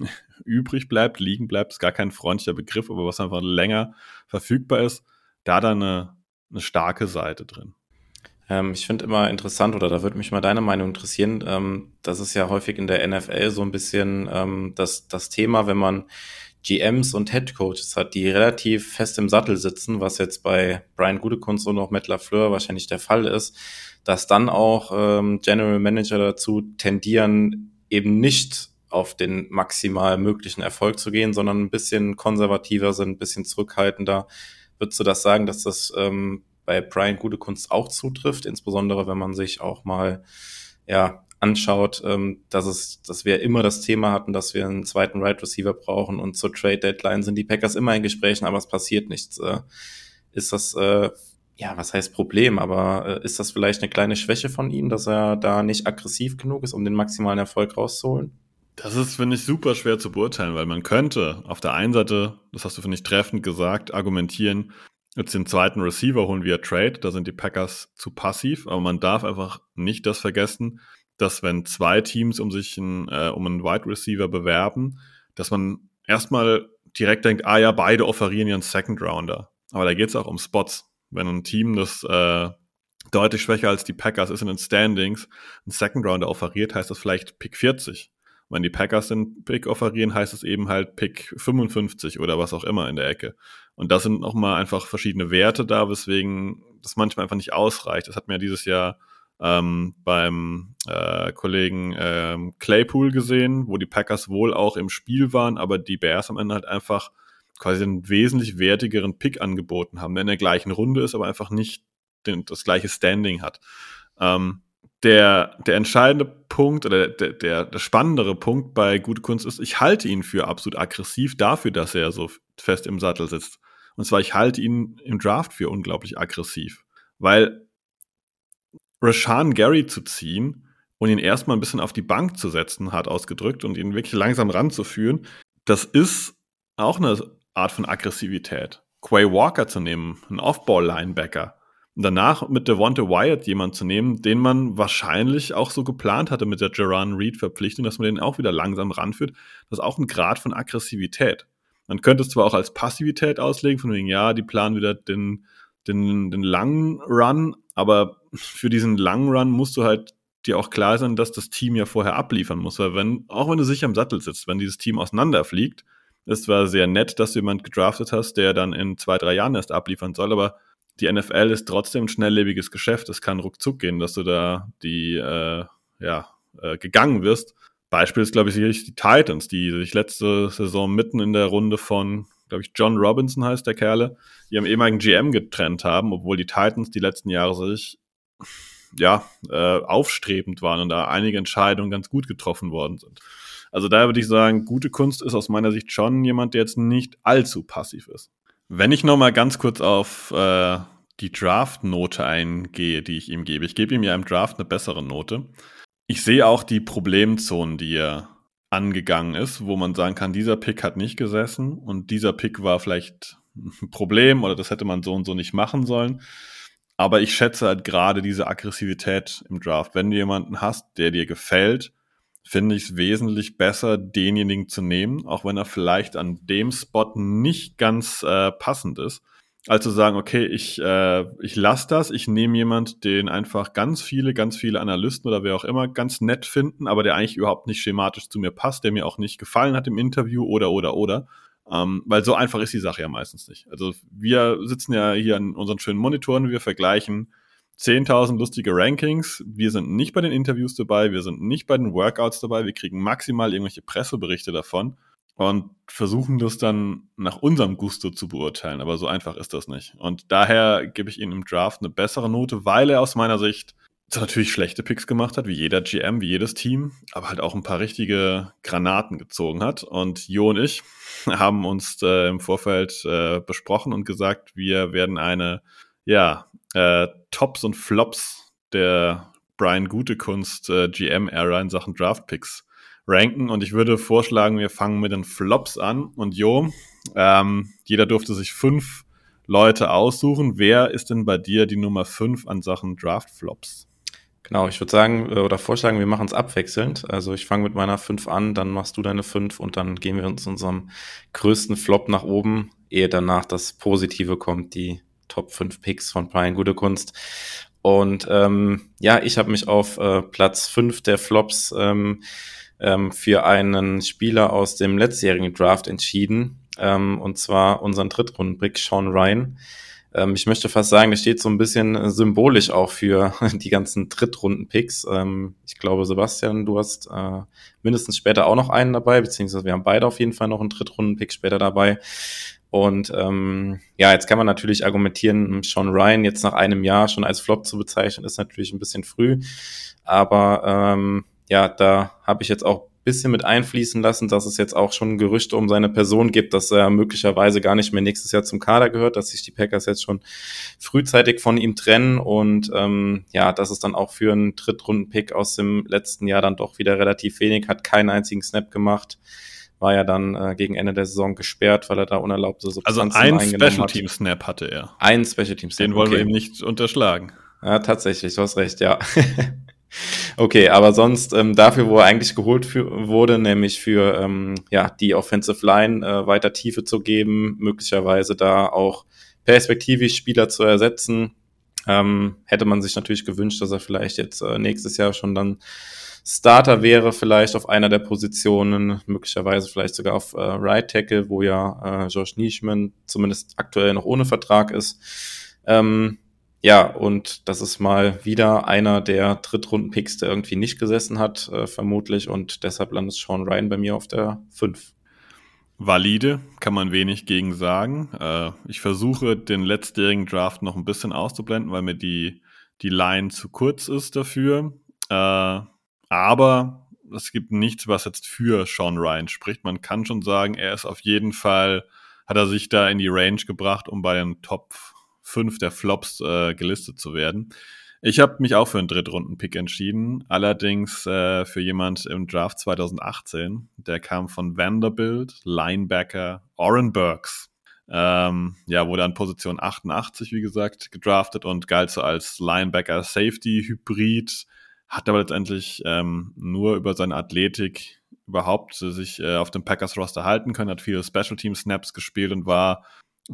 übrig bleibt, liegen bleibt, ist gar kein freundlicher Begriff, aber was einfach länger verfügbar ist, da dann eine, eine starke Seite drin. Ähm, ich finde immer interessant, oder da würde mich mal deine Meinung interessieren, ähm, das ist ja häufig in der NFL so ein bisschen ähm, das, das Thema, wenn man GMs und Headcoaches hat, die relativ fest im Sattel sitzen, was jetzt bei Brian Gudekunst und auch Matt LaFleur wahrscheinlich der Fall ist, dass dann auch ähm, General Manager dazu tendieren, eben nicht auf den maximal möglichen Erfolg zu gehen, sondern ein bisschen konservativer sind, ein bisschen zurückhaltender. Würdest du das sagen, dass das ähm, bei Brian Gudekunst auch zutrifft, insbesondere wenn man sich auch mal ja, anschaut, ähm, dass es, dass wir immer das Thema hatten, dass wir einen zweiten Right Receiver brauchen und zur Trade Deadline sind die Packers immer in Gesprächen, aber es passiert nichts. Äh, ist das äh, ja, was heißt Problem, aber äh, ist das vielleicht eine kleine Schwäche von ihm, dass er da nicht aggressiv genug ist, um den maximalen Erfolg rauszuholen? Das ist, finde ich, super schwer zu beurteilen, weil man könnte auf der einen Seite, das hast du, finde ich, treffend gesagt, argumentieren, jetzt den zweiten Receiver holen via Trade, da sind die Packers zu passiv, aber man darf einfach nicht das vergessen, dass wenn zwei Teams um sich ein, äh, um einen Wide Receiver bewerben, dass man erstmal direkt denkt, ah ja, beide offerieren ihren Second Rounder. Aber da geht es auch um Spots. Wenn ein Team, das äh, deutlich schwächer als die Packers ist in den Standings, einen Second Rounder offeriert, heißt das vielleicht Pick 40. Wenn die Packers den Pick offerieren, heißt es eben halt Pick 55 oder was auch immer in der Ecke. Und das sind nochmal einfach verschiedene Werte da, weswegen das manchmal einfach nicht ausreicht. Das hat mir dieses Jahr ähm, beim äh, Kollegen ähm, Claypool gesehen, wo die Packers wohl auch im Spiel waren, aber die Bears am Ende halt einfach quasi einen wesentlich wertigeren Pick angeboten haben, der in der gleichen Runde ist, aber einfach nicht den, das gleiche Standing hat. Ähm, der, der entscheidende Punkt oder der, der, der spannendere Punkt bei Gute Kunst ist, ich halte ihn für absolut aggressiv dafür, dass er so fest im Sattel sitzt. Und zwar, ich halte ihn im Draft für unglaublich aggressiv. Weil Rashan Gary zu ziehen und ihn erstmal ein bisschen auf die Bank zu setzen, hart ausgedrückt, und ihn wirklich langsam ranzuführen, das ist auch eine Art von Aggressivität. Quay Walker zu nehmen, ein Off-Ball-Linebacker, und danach mit Devonta Wyatt jemand zu nehmen, den man wahrscheinlich auch so geplant hatte mit der Jaron Reed-Verpflichtung, dass man den auch wieder langsam ranführt, das ist auch ein Grad von Aggressivität. Man könnte es zwar auch als Passivität auslegen, von wegen, ja, die planen wieder den, den, den langen Run, aber für diesen langen Run musst du halt dir auch klar sein, dass das Team ja vorher abliefern muss, weil wenn, auch wenn du sicher im Sattel sitzt, wenn dieses Team auseinanderfliegt, ist zwar sehr nett, dass du jemand gedraftet hast, der dann in zwei, drei Jahren erst abliefern soll, aber die NFL ist trotzdem ein schnelllebiges Geschäft. Es kann ruckzuck gehen, dass du da die, äh, ja, äh, gegangen wirst. Beispiel ist, glaube ich, sicherlich die Titans, die sich letzte Saison mitten in der Runde von, glaube ich, John Robinson heißt der Kerle, ihrem ehemaligen GM getrennt haben, obwohl die Titans die letzten Jahre sich ja, äh, aufstrebend waren und da einige Entscheidungen ganz gut getroffen worden sind. Also daher würde ich sagen, gute Kunst ist aus meiner Sicht schon jemand, der jetzt nicht allzu passiv ist. Wenn ich nochmal ganz kurz auf äh, die Draft-Note eingehe, die ich ihm gebe. Ich gebe ihm ja im Draft eine bessere Note. Ich sehe auch die Problemzonen, die er angegangen ist, wo man sagen kann, dieser Pick hat nicht gesessen und dieser Pick war vielleicht ein Problem oder das hätte man so und so nicht machen sollen. Aber ich schätze halt gerade diese Aggressivität im Draft. Wenn du jemanden hast, der dir gefällt, finde ich es wesentlich besser, denjenigen zu nehmen, auch wenn er vielleicht an dem Spot nicht ganz äh, passend ist, als zu sagen, okay, ich, äh, ich lasse das, ich nehme jemand, den einfach ganz viele, ganz viele Analysten oder wer auch immer ganz nett finden, aber der eigentlich überhaupt nicht schematisch zu mir passt, der mir auch nicht gefallen hat im Interview oder, oder, oder. Ähm, weil so einfach ist die Sache ja meistens nicht. Also wir sitzen ja hier an unseren schönen Monitoren, wir vergleichen 10.000 lustige Rankings. Wir sind nicht bei den Interviews dabei, wir sind nicht bei den Workouts dabei, wir kriegen maximal irgendwelche Presseberichte davon und versuchen das dann nach unserem Gusto zu beurteilen. Aber so einfach ist das nicht. Und daher gebe ich ihm im Draft eine bessere Note, weil er aus meiner Sicht natürlich schlechte Picks gemacht hat, wie jeder GM, wie jedes Team, aber halt auch ein paar richtige Granaten gezogen hat. Und Jo und ich haben uns äh, im Vorfeld äh, besprochen und gesagt, wir werden eine ja, äh, Tops und Flops der Brian Gutekunst äh, GM-Ära in Sachen Draft-Picks ranken. Und ich würde vorschlagen, wir fangen mit den Flops an. Und Jo, ähm, jeder durfte sich fünf Leute aussuchen. Wer ist denn bei dir die Nummer fünf an Sachen Draft Flops? Genau, ich würde sagen äh, oder vorschlagen, wir machen es abwechselnd. Also ich fange mit meiner 5 an, dann machst du deine 5 und dann gehen wir uns unserem größten Flop nach oben, ehe danach das Positive kommt, die Top 5 Picks von Brian Gutekunst. Und ähm, ja, ich habe mich auf äh, Platz 5 der Flops ähm, ähm, für einen Spieler aus dem letztjährigen Draft entschieden. Ähm, und zwar unseren Drittrunden-Pick Sean Ryan. Ähm, ich möchte fast sagen, das steht so ein bisschen symbolisch auch für die ganzen Drittrunden-Picks. Ähm, ich glaube, Sebastian, du hast äh, mindestens später auch noch einen dabei, beziehungsweise wir haben beide auf jeden Fall noch einen Drittrunden-Pick später dabei. Und ähm, ja, jetzt kann man natürlich argumentieren, Sean Ryan jetzt nach einem Jahr schon als Flop zu bezeichnen, ist natürlich ein bisschen früh. Aber ähm, ja, da habe ich jetzt auch bisschen mit einfließen lassen, dass es jetzt auch schon Gerüchte um seine Person gibt, dass er möglicherweise gar nicht mehr nächstes Jahr zum Kader gehört, dass sich die Packers jetzt schon frühzeitig von ihm trennen und ähm, ja, dass es dann auch für einen Drittrunden-Pick aus dem letzten Jahr dann doch wieder relativ wenig, hat keinen einzigen Snap gemacht war ja dann äh, gegen Ende der Saison gesperrt, weil er da unerlaubte Substanzen Also ein Special Team Snap hatte er. Ein Special Team Snap. Den wollen okay. wir ihm nicht unterschlagen. Ja, tatsächlich, du hast recht, ja. okay, aber sonst ähm, dafür, wo er eigentlich geholt für, wurde, nämlich für ähm, ja die Offensive Line äh, weiter Tiefe zu geben, möglicherweise da auch perspektivisch Spieler zu ersetzen, ähm, hätte man sich natürlich gewünscht, dass er vielleicht jetzt äh, nächstes Jahr schon dann Starter wäre vielleicht auf einer der Positionen, möglicherweise vielleicht sogar auf äh, Right Tackle, wo ja äh, Josh Nischman zumindest aktuell noch ohne Vertrag ist. Ähm, ja, und das ist mal wieder einer der Drittrunden-Picks, der irgendwie nicht gesessen hat, äh, vermutlich. Und deshalb landet Sean Ryan bei mir auf der 5. Valide, kann man wenig gegen sagen. Äh, ich versuche den letztjährigen Draft noch ein bisschen auszublenden, weil mir die, die Line zu kurz ist dafür. Äh, aber es gibt nichts, was jetzt für Sean Ryan spricht. Man kann schon sagen, er ist auf jeden Fall, hat er sich da in die Range gebracht, um bei den Top 5 der Flops äh, gelistet zu werden. Ich habe mich auch für einen Drittrunden-Pick entschieden, allerdings äh, für jemand im Draft 2018. Der kam von Vanderbilt, Linebacker Oren Burks. Ähm, ja, wurde an Position 88, wie gesagt, gedraftet und galt so als Linebacker-Safety-Hybrid hat aber letztendlich ähm, nur über seine Athletik überhaupt sich äh, auf dem Packers-Roster halten können, hat viele Special-Team-Snaps gespielt und war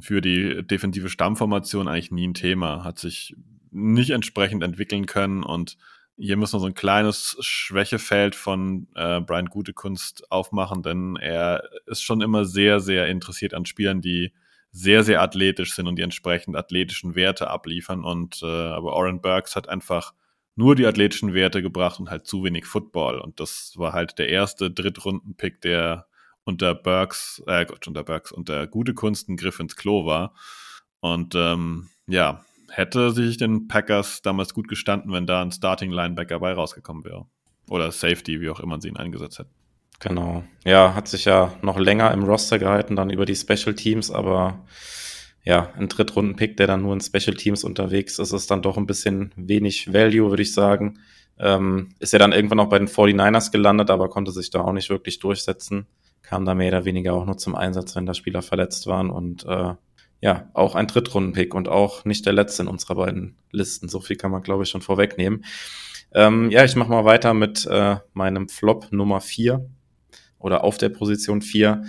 für die defensive Stammformation eigentlich nie ein Thema, hat sich nicht entsprechend entwickeln können und hier müssen wir so ein kleines Schwächefeld von äh, Brian Gutekunst aufmachen, denn er ist schon immer sehr, sehr interessiert an Spielern, die sehr, sehr athletisch sind und die entsprechend athletischen Werte abliefern. Und äh, aber Oren Burks hat einfach nur die athletischen Werte gebracht und halt zu wenig Football. Und das war halt der erste Drittrunden-Pick, der unter Burks, äh Gott, unter Burks, unter gute Kunst ein Griff ins Klo war. Und ähm, ja, hätte sich den Packers damals gut gestanden, wenn da ein Starting Linebacker bei rausgekommen wäre. Oder Safety, wie auch immer sie ihn eingesetzt hätten. Genau. Ja, hat sich ja noch länger im Roster gehalten, dann über die Special Teams, aber ja, ein Drittrunden-Pick, der dann nur in Special Teams unterwegs ist, ist dann doch ein bisschen wenig Value, würde ich sagen. Ähm, ist ja dann irgendwann auch bei den 49ers gelandet, aber konnte sich da auch nicht wirklich durchsetzen. Kam da mehr oder weniger auch nur zum Einsatz, wenn da Spieler verletzt waren und äh, ja, auch ein Drittrunden-Pick und auch nicht der letzte in unserer beiden Listen. So viel kann man, glaube ich, schon vorwegnehmen. Ähm, ja, ich mache mal weiter mit äh, meinem Flop Nummer 4 oder auf der Position 4.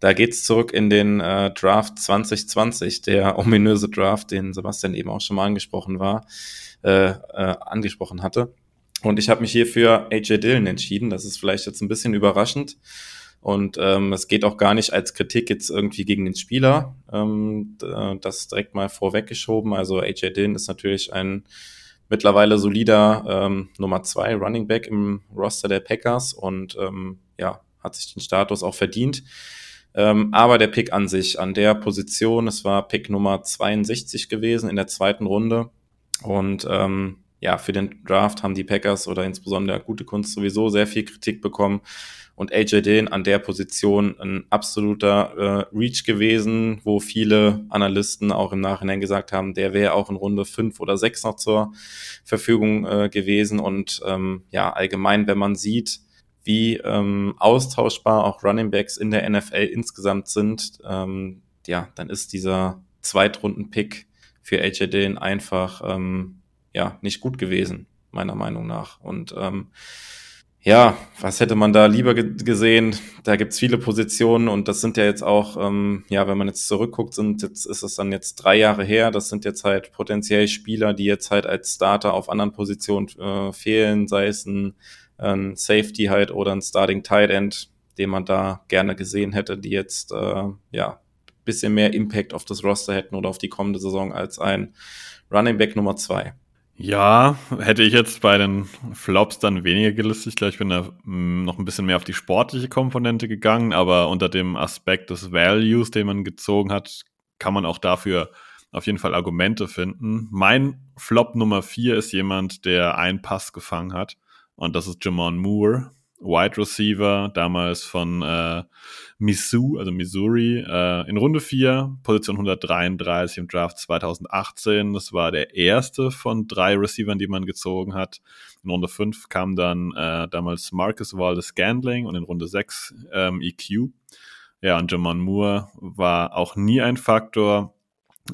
Da geht's zurück in den äh, Draft 2020, der ominöse Draft, den Sebastian eben auch schon mal angesprochen war, äh, äh, angesprochen hatte. Und ich habe mich hier für AJ Dillon entschieden. Das ist vielleicht jetzt ein bisschen überraschend. Und ähm, es geht auch gar nicht als Kritik jetzt irgendwie gegen den Spieler. Ähm, das direkt mal vorweggeschoben. Also AJ Dillon ist natürlich ein mittlerweile solider ähm, Nummer zwei Running Back im Roster der Packers und ähm, ja, hat sich den Status auch verdient. Ähm, aber der Pick an sich, an der Position, es war Pick Nummer 62 gewesen in der zweiten Runde. Und ähm, ja, für den Draft haben die Packers oder insbesondere gute Kunst sowieso sehr viel Kritik bekommen. Und AJ Dillon an der Position ein absoluter äh, Reach gewesen, wo viele Analysten auch im Nachhinein gesagt haben, der wäre auch in Runde fünf oder sechs noch zur Verfügung äh, gewesen. Und ähm, ja, allgemein, wenn man sieht, wie ähm, austauschbar auch Running Backs in der NFL insgesamt sind, ähm, ja, dann ist dieser Zweitrunden-Pick für AJ Dillon einfach ähm, ja nicht gut gewesen, meiner Meinung nach. Und ähm, ja, was hätte man da lieber gesehen? Da gibt's viele Positionen und das sind ja jetzt auch, ähm, ja, wenn man jetzt zurückguckt, sind jetzt ist es dann jetzt drei Jahre her. Das sind jetzt halt potenziell Spieler, die jetzt halt als Starter auf anderen Positionen äh, fehlen, sei es ein, ein Safety halt oder ein Starting Tight End, den man da gerne gesehen hätte, die jetzt äh, ja bisschen mehr Impact auf das Roster hätten oder auf die kommende Saison als ein Running Back Nummer zwei. Ja, hätte ich jetzt bei den Flops dann weniger gelistet. Ich glaube, ich bin da mm, noch ein bisschen mehr auf die sportliche Komponente gegangen, aber unter dem Aspekt des Values, den man gezogen hat, kann man auch dafür auf jeden Fall Argumente finden. Mein Flop Nummer vier ist jemand, der einen Pass gefangen hat und das ist Jamon Moore. Wide Receiver, damals von äh, Mizzou, also Missouri, äh, in Runde 4, Position 133 im Draft 2018. Das war der erste von drei Receivern, die man gezogen hat. In Runde 5 kam dann äh, damals Marcus Waldes Scandling und in Runde 6 ähm, EQ. Ja, und Jamon Moore war auch nie ein Faktor.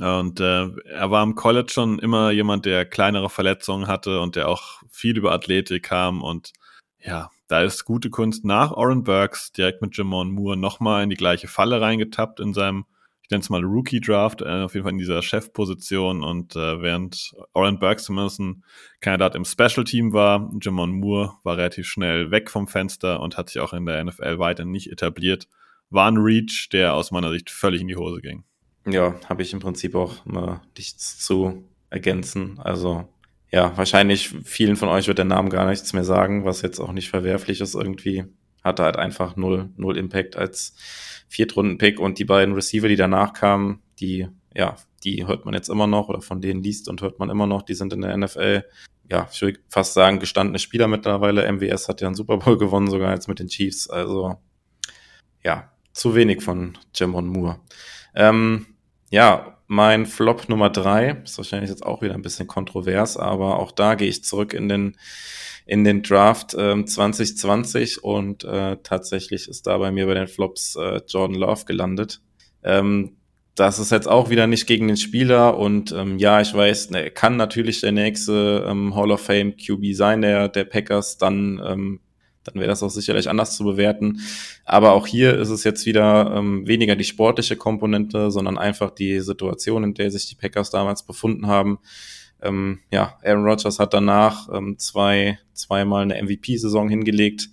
Und äh, er war im College schon immer jemand, der kleinere Verletzungen hatte und der auch viel über Athletik kam und ja, da ist gute Kunst nach Oren Burks direkt mit Jamon Moore nochmal in die gleiche Falle reingetappt in seinem, ich nenne es mal Rookie-Draft, äh, auf jeden Fall in dieser Chefposition und äh, während Oren Burks zumindest ein Kandidat im Special-Team war, Jamon Moore war relativ schnell weg vom Fenster und hat sich auch in der NFL weiter nicht etabliert. War ein Reach, der aus meiner Sicht völlig in die Hose ging. Ja, habe ich im Prinzip auch mal nichts zu ergänzen. Also ja, wahrscheinlich vielen von euch wird der Name gar nichts mehr sagen, was jetzt auch nicht verwerflich ist irgendwie. Hatte halt einfach null, null Impact als Viertrunden-Pick und die beiden Receiver, die danach kamen, die, ja, die hört man jetzt immer noch oder von denen liest und hört man immer noch, die sind in der NFL. Ja, ich würde fast sagen, gestandene Spieler mittlerweile. MWS hat ja einen Super Bowl gewonnen, sogar jetzt mit den Chiefs. Also, ja, zu wenig von Jamon Moore. Ähm, ja, mein Flop Nummer drei ist wahrscheinlich jetzt auch wieder ein bisschen kontrovers, aber auch da gehe ich zurück in den in den Draft ähm, 2020 und äh, tatsächlich ist da bei mir bei den Flops äh, Jordan Love gelandet. Ähm, das ist jetzt auch wieder nicht gegen den Spieler und ähm, ja, ich weiß, ne, kann natürlich der nächste ähm, Hall of Fame QB sein, der, der Packers, dann ähm, dann wäre das auch sicherlich anders zu bewerten. Aber auch hier ist es jetzt wieder ähm, weniger die sportliche Komponente, sondern einfach die Situation, in der sich die Packers damals befunden haben. Ähm, ja, Aaron Rodgers hat danach ähm, zwei, zweimal eine MVP-Saison hingelegt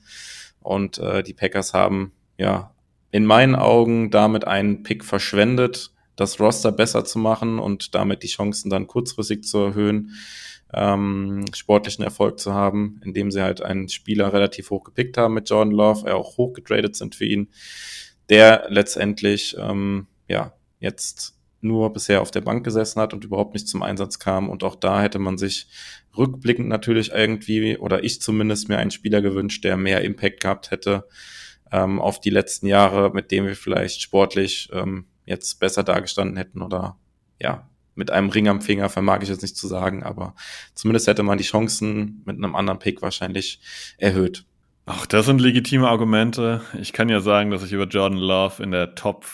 und äh, die Packers haben ja in meinen Augen damit einen Pick verschwendet, das Roster besser zu machen und damit die Chancen dann kurzfristig zu erhöhen ähm, sportlichen Erfolg zu haben, indem sie halt einen Spieler relativ hoch gepickt haben mit Jordan Love, er auch hoch getradet sind für ihn, der letztendlich ähm, ja jetzt nur bisher auf der Bank gesessen hat und überhaupt nicht zum Einsatz kam. Und auch da hätte man sich rückblickend natürlich irgendwie, oder ich zumindest mir einen Spieler gewünscht, der mehr Impact gehabt hätte ähm, auf die letzten Jahre, mit dem wir vielleicht sportlich ähm, jetzt besser dargestanden hätten oder ja, mit einem Ring am Finger vermag ich jetzt nicht zu sagen, aber zumindest hätte man die Chancen mit einem anderen Pick wahrscheinlich erhöht. Auch das sind legitime Argumente. Ich kann ja sagen, dass ich über Jordan Love in der Top,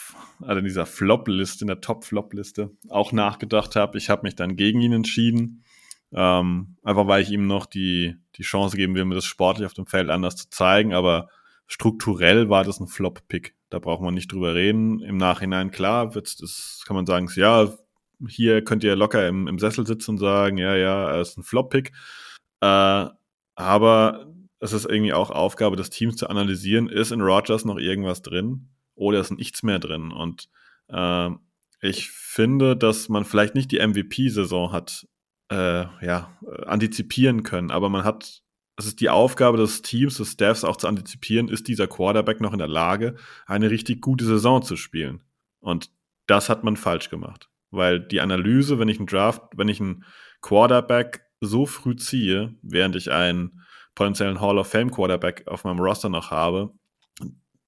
also in dieser Flop-Liste, in der Top-Flop-Liste auch nachgedacht habe. Ich habe mich dann gegen ihn entschieden. Ähm, einfach weil ich ihm noch die, die Chance geben will, mir das sportlich auf dem Feld anders zu zeigen. Aber strukturell war das ein Flop-Pick. Da braucht man nicht drüber reden. Im Nachhinein, klar, wird's, das kann man sagen, ja, hier könnt ihr locker im, im Sessel sitzen und sagen, ja, ja, er ist ein Flop-Pick. Äh, aber es ist irgendwie auch Aufgabe des Teams zu analysieren, ist in Rogers noch irgendwas drin oder ist nichts mehr drin? Und äh, ich finde, dass man vielleicht nicht die MVP-Saison hat, äh, ja, antizipieren können, aber man hat, es ist die Aufgabe des Teams, des Staffs auch zu antizipieren, ist dieser Quarterback noch in der Lage, eine richtig gute Saison zu spielen? Und das hat man falsch gemacht. Weil die Analyse, wenn ich einen Draft, wenn ich einen Quarterback so früh ziehe, während ich einen potenziellen Hall of Fame Quarterback auf meinem Roster noch habe,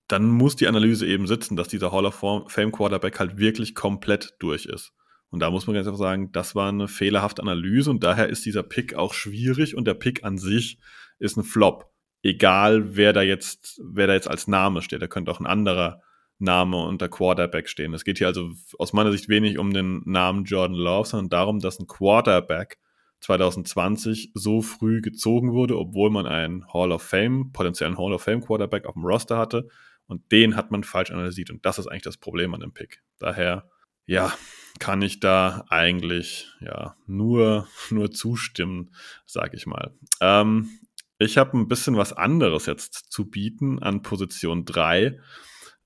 dann muss die Analyse eben sitzen, dass dieser Hall of Fame Quarterback halt wirklich komplett durch ist. Und da muss man ganz einfach sagen, das war eine fehlerhafte Analyse und daher ist dieser Pick auch schwierig und der Pick an sich ist ein Flop. egal wer da jetzt, wer da jetzt als Name steht. Da könnte auch ein anderer Name unter Quarterback stehen. Es geht hier also aus meiner Sicht wenig um den Namen Jordan Love, sondern darum, dass ein Quarterback 2020 so früh gezogen wurde, obwohl man einen Hall of Fame, potenziellen Hall of Fame Quarterback auf dem Roster hatte. Und den hat man falsch analysiert. Und das ist eigentlich das Problem an dem Pick. Daher, ja, kann ich da eigentlich ja nur, nur zustimmen, sag ich mal. Ähm, ich habe ein bisschen was anderes jetzt zu bieten an Position 3.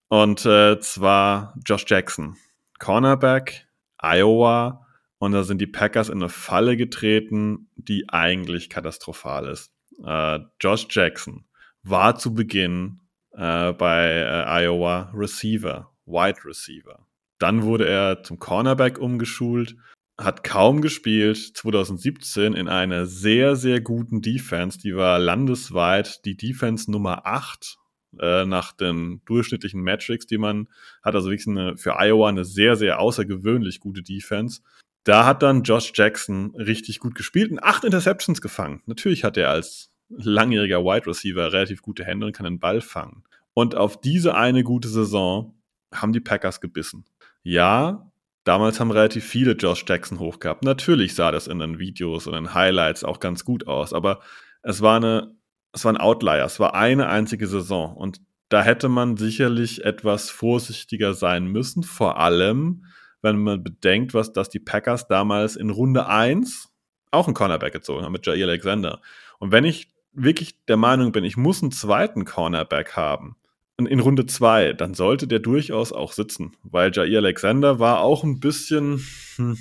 Und äh, zwar Josh Jackson. Cornerback, Iowa. Und da sind die Packers in eine Falle getreten, die eigentlich katastrophal ist. Äh, Josh Jackson war zu Beginn äh, bei äh, Iowa Receiver, Wide Receiver. Dann wurde er zum Cornerback umgeschult hat kaum gespielt, 2017 in einer sehr, sehr guten Defense. Die war landesweit die Defense Nummer 8 äh, nach den durchschnittlichen Metrics, die man hat. Also wirklich eine, für Iowa eine sehr, sehr außergewöhnlich gute Defense. Da hat dann Josh Jackson richtig gut gespielt und acht Interceptions gefangen. Natürlich hat er als langjähriger Wide Receiver relativ gute Hände und kann den Ball fangen. Und auf diese eine gute Saison haben die Packers gebissen. Ja, Damals haben relativ viele Josh Jackson hochgehabt. Natürlich sah das in den Videos und in Highlights auch ganz gut aus, aber es war eine, es war ein Outlier. Es war eine einzige Saison und da hätte man sicherlich etwas vorsichtiger sein müssen, vor allem, wenn man bedenkt, was, dass die Packers damals in Runde 1 auch einen Cornerback gezogen haben mit Jair Alexander. Und wenn ich wirklich der Meinung bin, ich muss einen zweiten Cornerback haben, in Runde 2, dann sollte der durchaus auch sitzen, weil Jair Alexander war auch ein bisschen hm,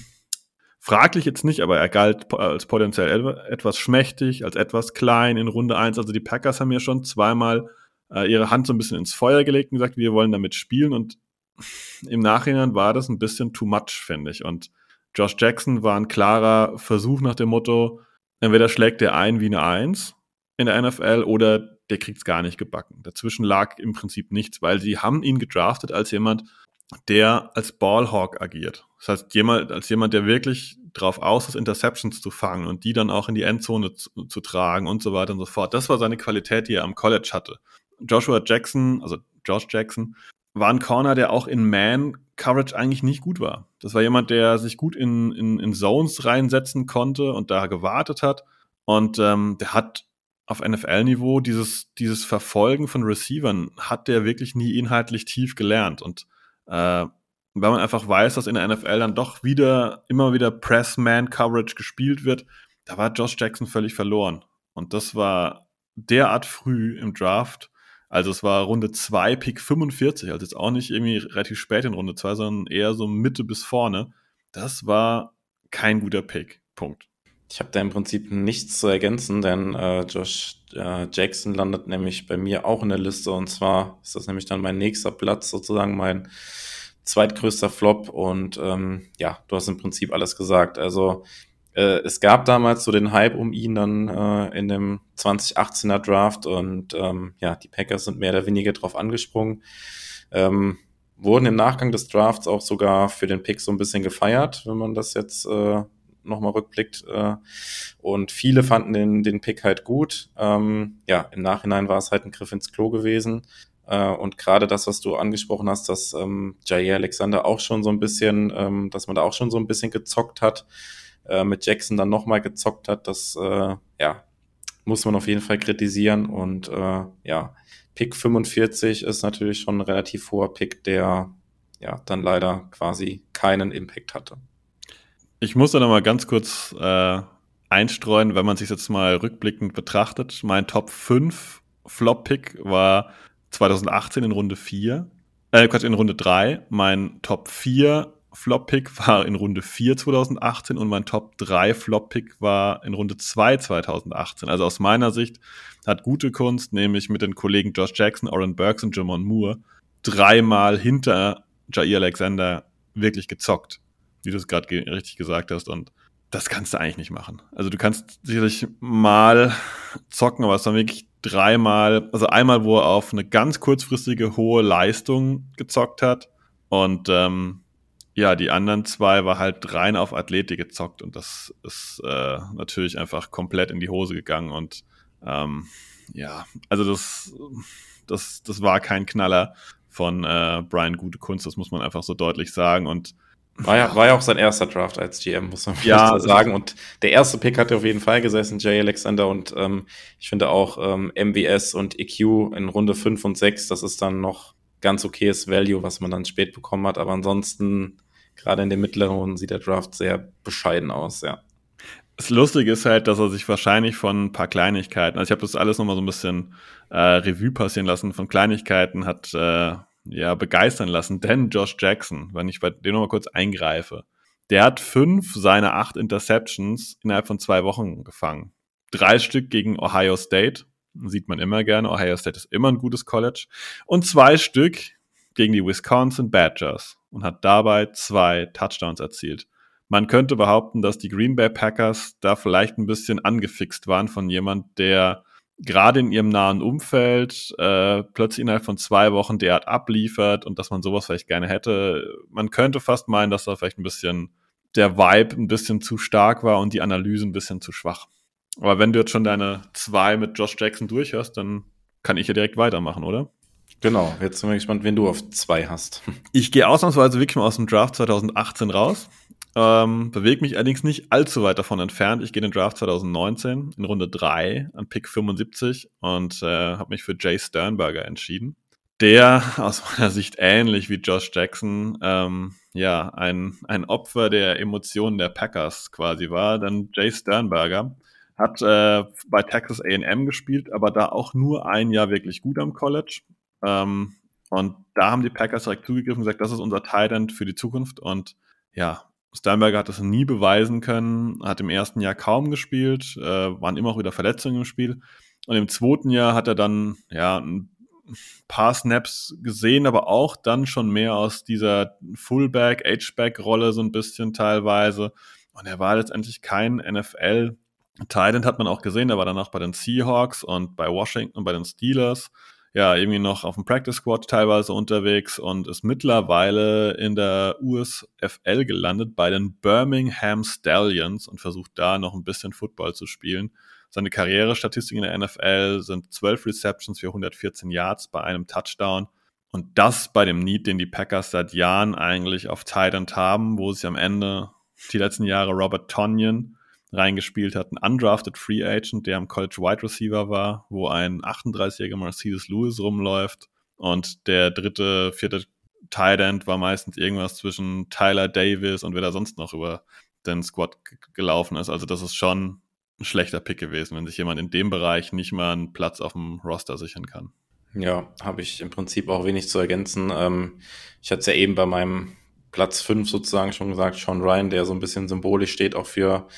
fraglich jetzt nicht, aber er galt als potenziell etwas schmächtig, als etwas klein in Runde 1. Also die Packers haben ja schon zweimal äh, ihre Hand so ein bisschen ins Feuer gelegt und gesagt, wir wollen damit spielen und im Nachhinein war das ein bisschen too much, finde ich. Und Josh Jackson war ein klarer Versuch nach dem Motto, entweder schlägt er ein wie eine Eins in der NFL oder der kriegt es gar nicht gebacken. Dazwischen lag im Prinzip nichts, weil sie haben ihn gedraftet als jemand, der als Ballhawk agiert. Das heißt, jemand, als jemand, der wirklich drauf aus ist, Interceptions zu fangen und die dann auch in die Endzone zu, zu, tragen und so weiter und so fort. Das war seine Qualität, die er am College hatte. Joshua Jackson, also Josh Jackson, war ein Corner, der auch in Man-Coverage eigentlich nicht gut war. Das war jemand, der sich gut in, in, in Zones reinsetzen konnte und da gewartet hat. Und ähm, der hat auf NFL-Niveau dieses, dieses Verfolgen von Receivern hat der wirklich nie inhaltlich tief gelernt. Und äh, weil man einfach weiß, dass in der NFL dann doch wieder immer wieder Press-Man-Coverage gespielt wird, da war Josh Jackson völlig verloren. Und das war derart früh im Draft. Also es war Runde 2, Pick 45, also jetzt auch nicht irgendwie relativ spät in Runde 2, sondern eher so Mitte bis vorne. Das war kein guter Pick. Punkt. Ich habe da im Prinzip nichts zu ergänzen, denn äh, Josh äh, Jackson landet nämlich bei mir auch in der Liste und zwar ist das nämlich dann mein nächster Platz, sozusagen mein zweitgrößter Flop und ähm, ja, du hast im Prinzip alles gesagt. Also äh, es gab damals so den Hype um ihn dann äh, in dem 2018er Draft und ähm, ja, die Packers sind mehr oder weniger drauf angesprungen. Ähm, wurden im Nachgang des Drafts auch sogar für den Pick so ein bisschen gefeiert, wenn man das jetzt äh, nochmal rückblickt. Äh, und viele fanden den, den Pick halt gut. Ähm, ja, im Nachhinein war es halt ein Griff ins Klo gewesen. Äh, und gerade das, was du angesprochen hast, dass ähm, Jair Alexander auch schon so ein bisschen, ähm, dass man da auch schon so ein bisschen gezockt hat, äh, mit Jackson dann nochmal gezockt hat, das äh, ja, muss man auf jeden Fall kritisieren. Und äh, ja, Pick 45 ist natürlich schon ein relativ hoher Pick, der ja dann leider quasi keinen Impact hatte. Ich muss da noch mal ganz kurz äh, einstreuen, wenn man sich jetzt mal rückblickend betrachtet. Mein Top 5 Flop-Pick war 2018 in Runde 4. Äh, Quatsch, in Runde 3. Mein Top 4 Flop-Pick war in Runde 4 2018 und mein Top 3 Flop-Pick war in Runde 2 2018. Also aus meiner Sicht hat gute Kunst, nämlich mit den Kollegen Josh Jackson, Oren Burks und Jamon Moore, dreimal hinter Jair Alexander wirklich gezockt wie du es gerade ge richtig gesagt hast. Und das kannst du eigentlich nicht machen. Also du kannst sicherlich mal zocken, aber es war wirklich dreimal, also einmal, wo er auf eine ganz kurzfristige hohe Leistung gezockt hat. Und ähm, ja, die anderen zwei war halt rein auf Athletik gezockt und das ist äh, natürlich einfach komplett in die Hose gegangen. Und ähm, ja, also das, das, das war kein Knaller von äh, Brian Gute Kunst, das muss man einfach so deutlich sagen. Und war ja, war ja auch sein erster Draft als GM, muss man ja sagen. Und der erste Pick hatte auf jeden Fall gesessen, Jay Alexander. Und ähm, ich finde auch ähm, MVS und EQ in Runde 5 und 6, das ist dann noch ganz okayes Value, was man dann spät bekommen hat. Aber ansonsten, gerade in den mittleren Runden, sieht der Draft sehr bescheiden aus, ja. Das Lustige ist halt, dass er sich wahrscheinlich von ein paar Kleinigkeiten, also ich habe das alles nochmal so ein bisschen äh, Revue passieren lassen, von Kleinigkeiten hat äh, ja begeistern lassen. Denn Josh Jackson, wenn ich bei dem nochmal kurz eingreife, der hat fünf seiner acht Interceptions innerhalb von zwei Wochen gefangen. Drei Stück gegen Ohio State, sieht man immer gerne. Ohio State ist immer ein gutes College. Und zwei Stück gegen die Wisconsin Badgers und hat dabei zwei Touchdowns erzielt. Man könnte behaupten, dass die Green Bay Packers da vielleicht ein bisschen angefixt waren von jemand, der gerade in ihrem nahen Umfeld äh, plötzlich innerhalb von zwei Wochen derart abliefert und dass man sowas vielleicht gerne hätte. Man könnte fast meinen, dass da vielleicht ein bisschen der Vibe ein bisschen zu stark war und die Analyse ein bisschen zu schwach. Aber wenn du jetzt schon deine zwei mit Josh Jackson durch hast, dann kann ich ja direkt weitermachen, oder? Genau, jetzt sind wir gespannt, wen du auf zwei hast. Ich gehe ausnahmsweise wirklich mal aus dem Draft 2018 raus. Ähm, bewege mich allerdings nicht allzu weit davon entfernt. Ich gehe in den Draft 2019 in Runde 3 an Pick 75 und äh, habe mich für Jay Sternberger entschieden. Der aus meiner Sicht ähnlich wie Josh Jackson ähm, ja ein, ein Opfer der Emotionen der Packers quasi war. Denn Jay Sternberger hat äh, bei Texas AM gespielt, aber da auch nur ein Jahr wirklich gut am College. Ähm, und da haben die Packers direkt zugegriffen und gesagt, das ist unser Tight für die Zukunft. Und ja, Steinberger hat das nie beweisen können, hat im ersten Jahr kaum gespielt, äh, waren immer auch wieder Verletzungen im Spiel. Und im zweiten Jahr hat er dann ja ein paar Snaps gesehen, aber auch dann schon mehr aus dieser Fullback, H-Back-Rolle so ein bisschen teilweise. Und er war letztendlich kein NFL. Titan hat man auch gesehen, er war danach bei den Seahawks und bei Washington und bei den Steelers ja, irgendwie noch auf dem Practice Squad teilweise unterwegs und ist mittlerweile in der USFL gelandet bei den Birmingham Stallions und versucht da noch ein bisschen Football zu spielen. Seine Karrierestatistiken in der NFL sind 12 Receptions für 114 Yards bei einem Touchdown. Und das bei dem Need, den die Packers seit Jahren eigentlich auf Titan haben, wo sie am Ende die letzten Jahre Robert Tonyan reingespielt hat, ein undrafted Free Agent, der am College Wide Receiver war, wo ein 38-jähriger Mercedes Lewis rumläuft und der dritte, vierte Tight End war meistens irgendwas zwischen Tyler Davis und wer da sonst noch über den Squad gelaufen ist. Also das ist schon ein schlechter Pick gewesen, wenn sich jemand in dem Bereich nicht mal einen Platz auf dem Roster sichern kann. Ja, habe ich im Prinzip auch wenig zu ergänzen. Ähm, ich hatte es ja eben bei meinem Platz 5 sozusagen schon gesagt, Sean Ryan, der so ein bisschen symbolisch steht auch für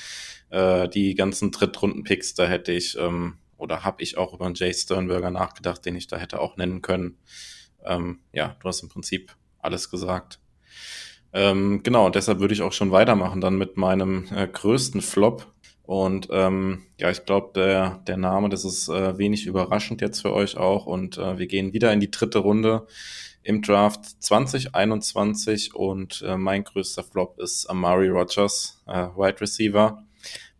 äh, die ganzen Drittrunden-Picks, da hätte ich ähm, oder habe ich auch über einen Jay Sternberger nachgedacht, den ich da hätte auch nennen können. Ähm, ja, du hast im Prinzip alles gesagt. Ähm, genau, deshalb würde ich auch schon weitermachen dann mit meinem äh, größten Flop. Und ähm, ja, ich glaube, der, der Name, das ist äh, wenig überraschend jetzt für euch auch. Und äh, wir gehen wieder in die dritte Runde im Draft 2021. Und äh, mein größter Flop ist Amari Rogers, äh, Wide Receiver.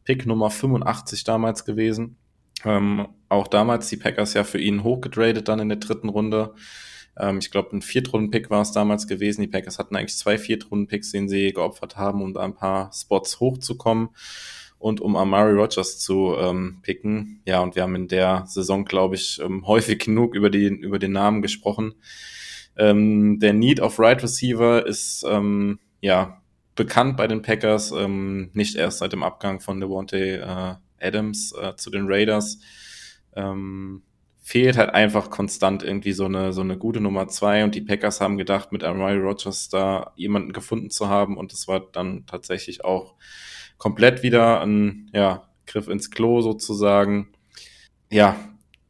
Pick Nummer 85 damals gewesen. Ähm, auch damals die Packers ja für ihn hochgetradet dann in der dritten Runde. Ähm, ich glaube, ein Viertrunden-Pick war es damals gewesen. Die Packers hatten eigentlich zwei Viertrunden-Picks, den sie geopfert haben, um da ein paar Spots hochzukommen und um Amari Rogers zu ähm, picken. Ja, und wir haben in der Saison, glaube ich, ähm, häufig genug über, die, über den Namen gesprochen. Ähm, der Need of Right Receiver ist ähm, ja bekannt bei den Packers, ähm, nicht erst seit dem Abgang von Devontae äh, Adams äh, zu den Raiders. Ähm, fehlt halt einfach konstant irgendwie so eine, so eine gute Nummer zwei und die Packers haben gedacht, mit Amari Rogers da jemanden gefunden zu haben und das war dann tatsächlich auch komplett wieder ein ja, Griff ins Klo sozusagen. Ja,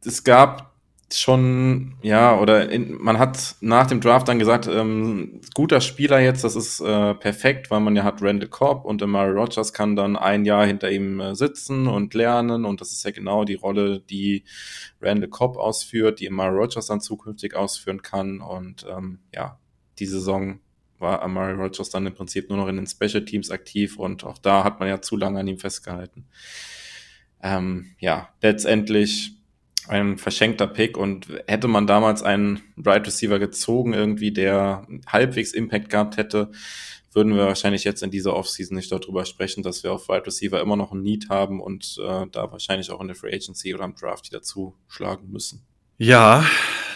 es gab schon, ja, oder in, man hat nach dem Draft dann gesagt, ähm, guter Spieler jetzt, das ist äh, perfekt, weil man ja hat Randall Cobb und Amari Rogers kann dann ein Jahr hinter ihm äh, sitzen und lernen und das ist ja genau die Rolle, die Randall Cobb ausführt, die Amari Rogers dann zukünftig ausführen kann und ähm, ja, die Saison war Amari Rogers dann im Prinzip nur noch in den Special Teams aktiv und auch da hat man ja zu lange an ihm festgehalten. Ähm, ja, letztendlich ein verschenkter Pick und hätte man damals einen Right Receiver gezogen, irgendwie, der halbwegs Impact gehabt hätte, würden wir wahrscheinlich jetzt in dieser Offseason nicht darüber sprechen, dass wir auf Right Receiver immer noch ein Need haben und äh, da wahrscheinlich auch in der Free Agency oder im Draft wieder zuschlagen müssen. Ja,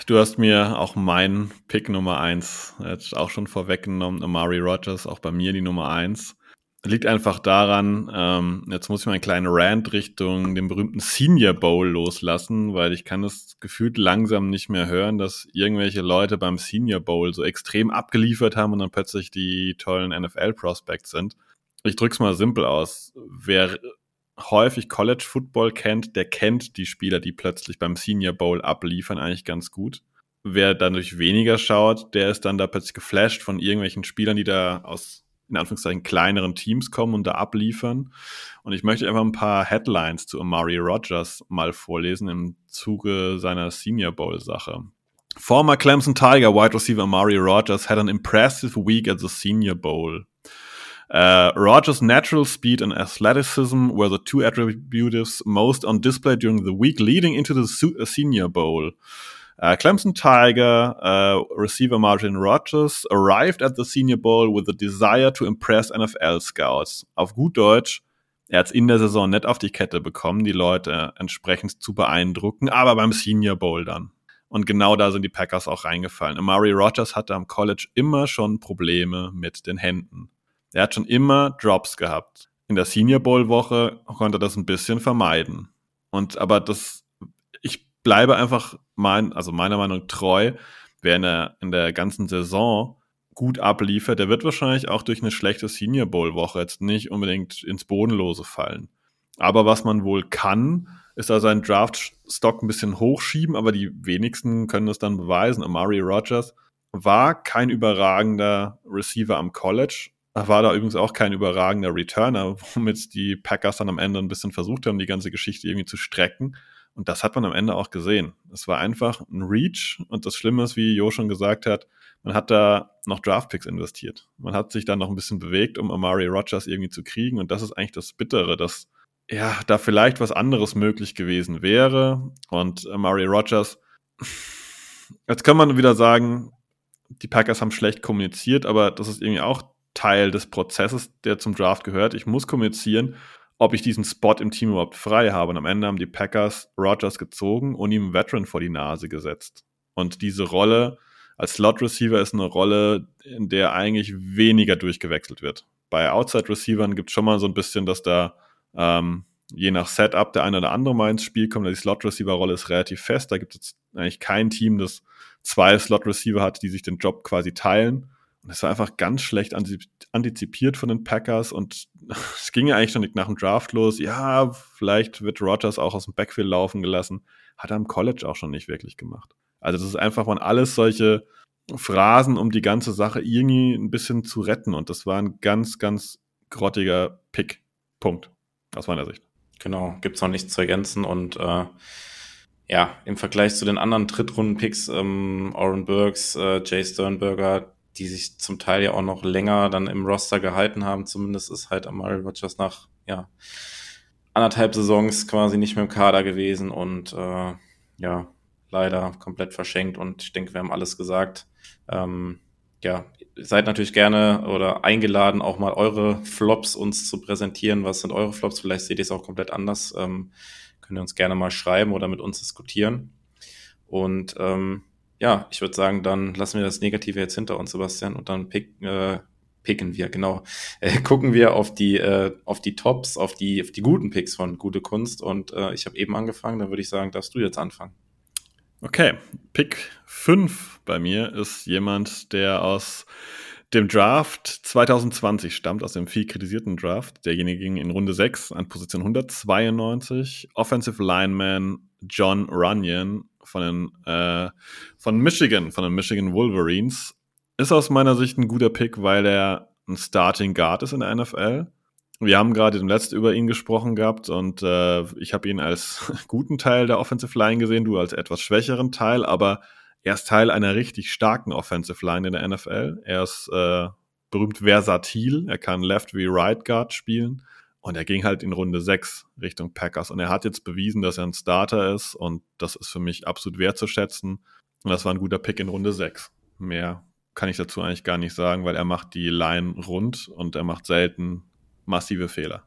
du hast mir auch meinen Pick Nummer eins jetzt auch schon vorweggenommen, Amari Rogers, auch bei mir die Nummer eins liegt einfach daran, ähm, jetzt muss ich mal einen kleinen Rant Richtung dem berühmten Senior Bowl loslassen, weil ich kann das gefühlt langsam nicht mehr hören, dass irgendwelche Leute beim Senior Bowl so extrem abgeliefert haben und dann plötzlich die tollen NFL-Prospects sind. Ich drück's mal simpel aus. Wer häufig College Football kennt, der kennt die Spieler, die plötzlich beim Senior Bowl abliefern, eigentlich ganz gut. Wer dadurch weniger schaut, der ist dann da plötzlich geflasht von irgendwelchen Spielern, die da aus in Anführungszeichen kleineren Teams kommen und da abliefern. Und ich möchte einfach ein paar Headlines zu Amari Rogers mal vorlesen im Zuge seiner Senior Bowl Sache. Former Clemson Tiger wide receiver Amari Rogers had an impressive week at the Senior Bowl. Uh, Rogers' natural speed and athleticism were the two attributes most on display during the week leading into the Senior Bowl. Uh, Clemson Tiger uh, receiver Martin Rogers arrived at the Senior Bowl with a desire to impress NFL Scouts. Auf gut Deutsch, er hat es in der Saison nicht auf die Kette bekommen, die Leute entsprechend zu beeindrucken, aber beim Senior Bowl dann. Und genau da sind die Packers auch reingefallen. Amari Rogers hatte am College immer schon Probleme mit den Händen. Er hat schon immer Drops gehabt. In der Senior Bowl Woche konnte er das ein bisschen vermeiden. Und aber das bleibe einfach mein, also meiner Meinung treu. Wer in der, in der ganzen Saison gut abliefert, der wird wahrscheinlich auch durch eine schlechte Senior Bowl Woche jetzt nicht unbedingt ins Bodenlose fallen. Aber was man wohl kann, ist da seinen Draft-Stock ein bisschen hochschieben, aber die wenigsten können das dann beweisen. Amari Rogers war kein überragender Receiver am College, war da übrigens auch kein überragender Returner, womit die Packers dann am Ende ein bisschen versucht haben, die ganze Geschichte irgendwie zu strecken. Und das hat man am Ende auch gesehen. Es war einfach ein Reach und das Schlimme ist, wie Jo schon gesagt hat, man hat da noch Draftpicks investiert. Man hat sich da noch ein bisschen bewegt, um Amari Rogers irgendwie zu kriegen und das ist eigentlich das Bittere, dass ja, da vielleicht was anderes möglich gewesen wäre und Amari Rogers jetzt kann man wieder sagen, die Packers haben schlecht kommuniziert, aber das ist irgendwie auch Teil des Prozesses, der zum Draft gehört. Ich muss kommunizieren ob ich diesen Spot im Team überhaupt frei habe. Und am Ende haben die Packers Rogers gezogen und ihm einen Veteran vor die Nase gesetzt. Und diese Rolle als Slot Receiver ist eine Rolle, in der eigentlich weniger durchgewechselt wird. Bei Outside Receivern gibt es schon mal so ein bisschen, dass da ähm, je nach Setup der eine oder andere mal ins Spiel kommt. Die Slot Receiver Rolle ist relativ fest. Da gibt es eigentlich kein Team, das zwei Slot Receiver hat, die sich den Job quasi teilen. Und es war einfach ganz schlecht antizipiert von den Packers und es ging ja eigentlich schon nach dem Draft los. Ja, vielleicht wird Rogers auch aus dem Backfield laufen gelassen. Hat er im College auch schon nicht wirklich gemacht. Also das ist einfach von alles solche Phrasen, um die ganze Sache irgendwie ein bisschen zu retten. Und das war ein ganz, ganz grottiger Pick. Punkt. Aus meiner Sicht. Genau, gibt es noch nichts zu ergänzen und äh, ja, im Vergleich zu den anderen Drittrunden-Picks, ähm, Oren Burks, äh, Jay Sternberger, die sich zum Teil ja auch noch länger dann im Roster gehalten haben. Zumindest ist halt Amari Rogers nach ja, anderthalb Saisons quasi nicht mehr im Kader gewesen und äh, ja, leider komplett verschenkt. Und ich denke, wir haben alles gesagt. Ähm, ja, seid natürlich gerne oder eingeladen, auch mal eure Flops uns zu präsentieren. Was sind eure Flops? Vielleicht seht ihr es auch komplett anders. Ähm, könnt ihr uns gerne mal schreiben oder mit uns diskutieren. Und ähm, ja, ich würde sagen, dann lassen wir das Negative jetzt hinter uns, Sebastian, und dann pick, äh, picken wir, genau. Äh, gucken wir auf die, äh, auf die Tops, auf die, auf die guten Picks von Gute Kunst. Und äh, ich habe eben angefangen, dann würde ich sagen, darfst du jetzt anfangen. Okay, Pick 5 bei mir ist jemand, der aus dem Draft 2020 stammt, aus dem viel kritisierten Draft. Derjenige ging in Runde 6 an Position 192. Offensive Lineman John Runyon von den äh, von Michigan, von den Michigan Wolverines. Ist aus meiner Sicht ein guter Pick, weil er ein Starting Guard ist in der NFL. Wir haben gerade im letzten über ihn gesprochen gehabt und äh, ich habe ihn als guten Teil der Offensive Line gesehen, du als etwas schwächeren Teil, aber er ist Teil einer richtig starken Offensive Line in der NFL. Er ist äh, berühmt versatil, er kann Left wie Right Guard spielen Und er ging halt in Runde 6 Richtung Packers. Und er hat jetzt bewiesen, dass er ein Starter ist. Und das ist für mich absolut wertzuschätzen. Und das war ein guter Pick in Runde 6. Mehr kann ich dazu eigentlich gar nicht sagen, weil er macht die Line rund und er macht selten massive Fehler.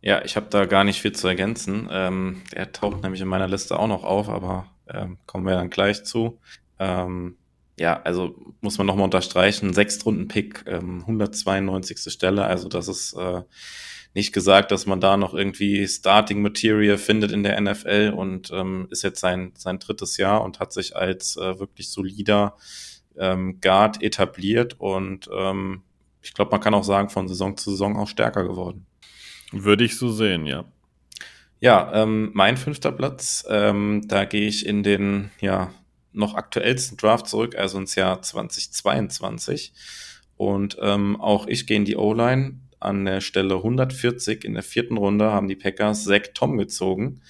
Ja, ich habe da gar nicht viel zu ergänzen. Ähm, er taucht nämlich in meiner Liste auch noch auf, aber ähm, kommen wir dann gleich zu. Ähm, ja, also muss man nochmal unterstreichen, Sechstrunden-Pick, ähm, 192. Stelle, also das ist äh, nicht gesagt, dass man da noch irgendwie Starting Material findet in der NFL und ähm, ist jetzt sein, sein drittes Jahr und hat sich als äh, wirklich solider ähm, Guard etabliert und ähm, ich glaube, man kann auch sagen, von Saison zu Saison auch stärker geworden. Würde ich so sehen, ja. Ja, ähm, mein fünfter Platz, ähm, da gehe ich in den ja noch aktuellsten Draft zurück, also ins Jahr 2022. Und ähm, auch ich gehe in die O-Line. An der Stelle 140 in der vierten Runde haben die Packers Zach Tom gezogen.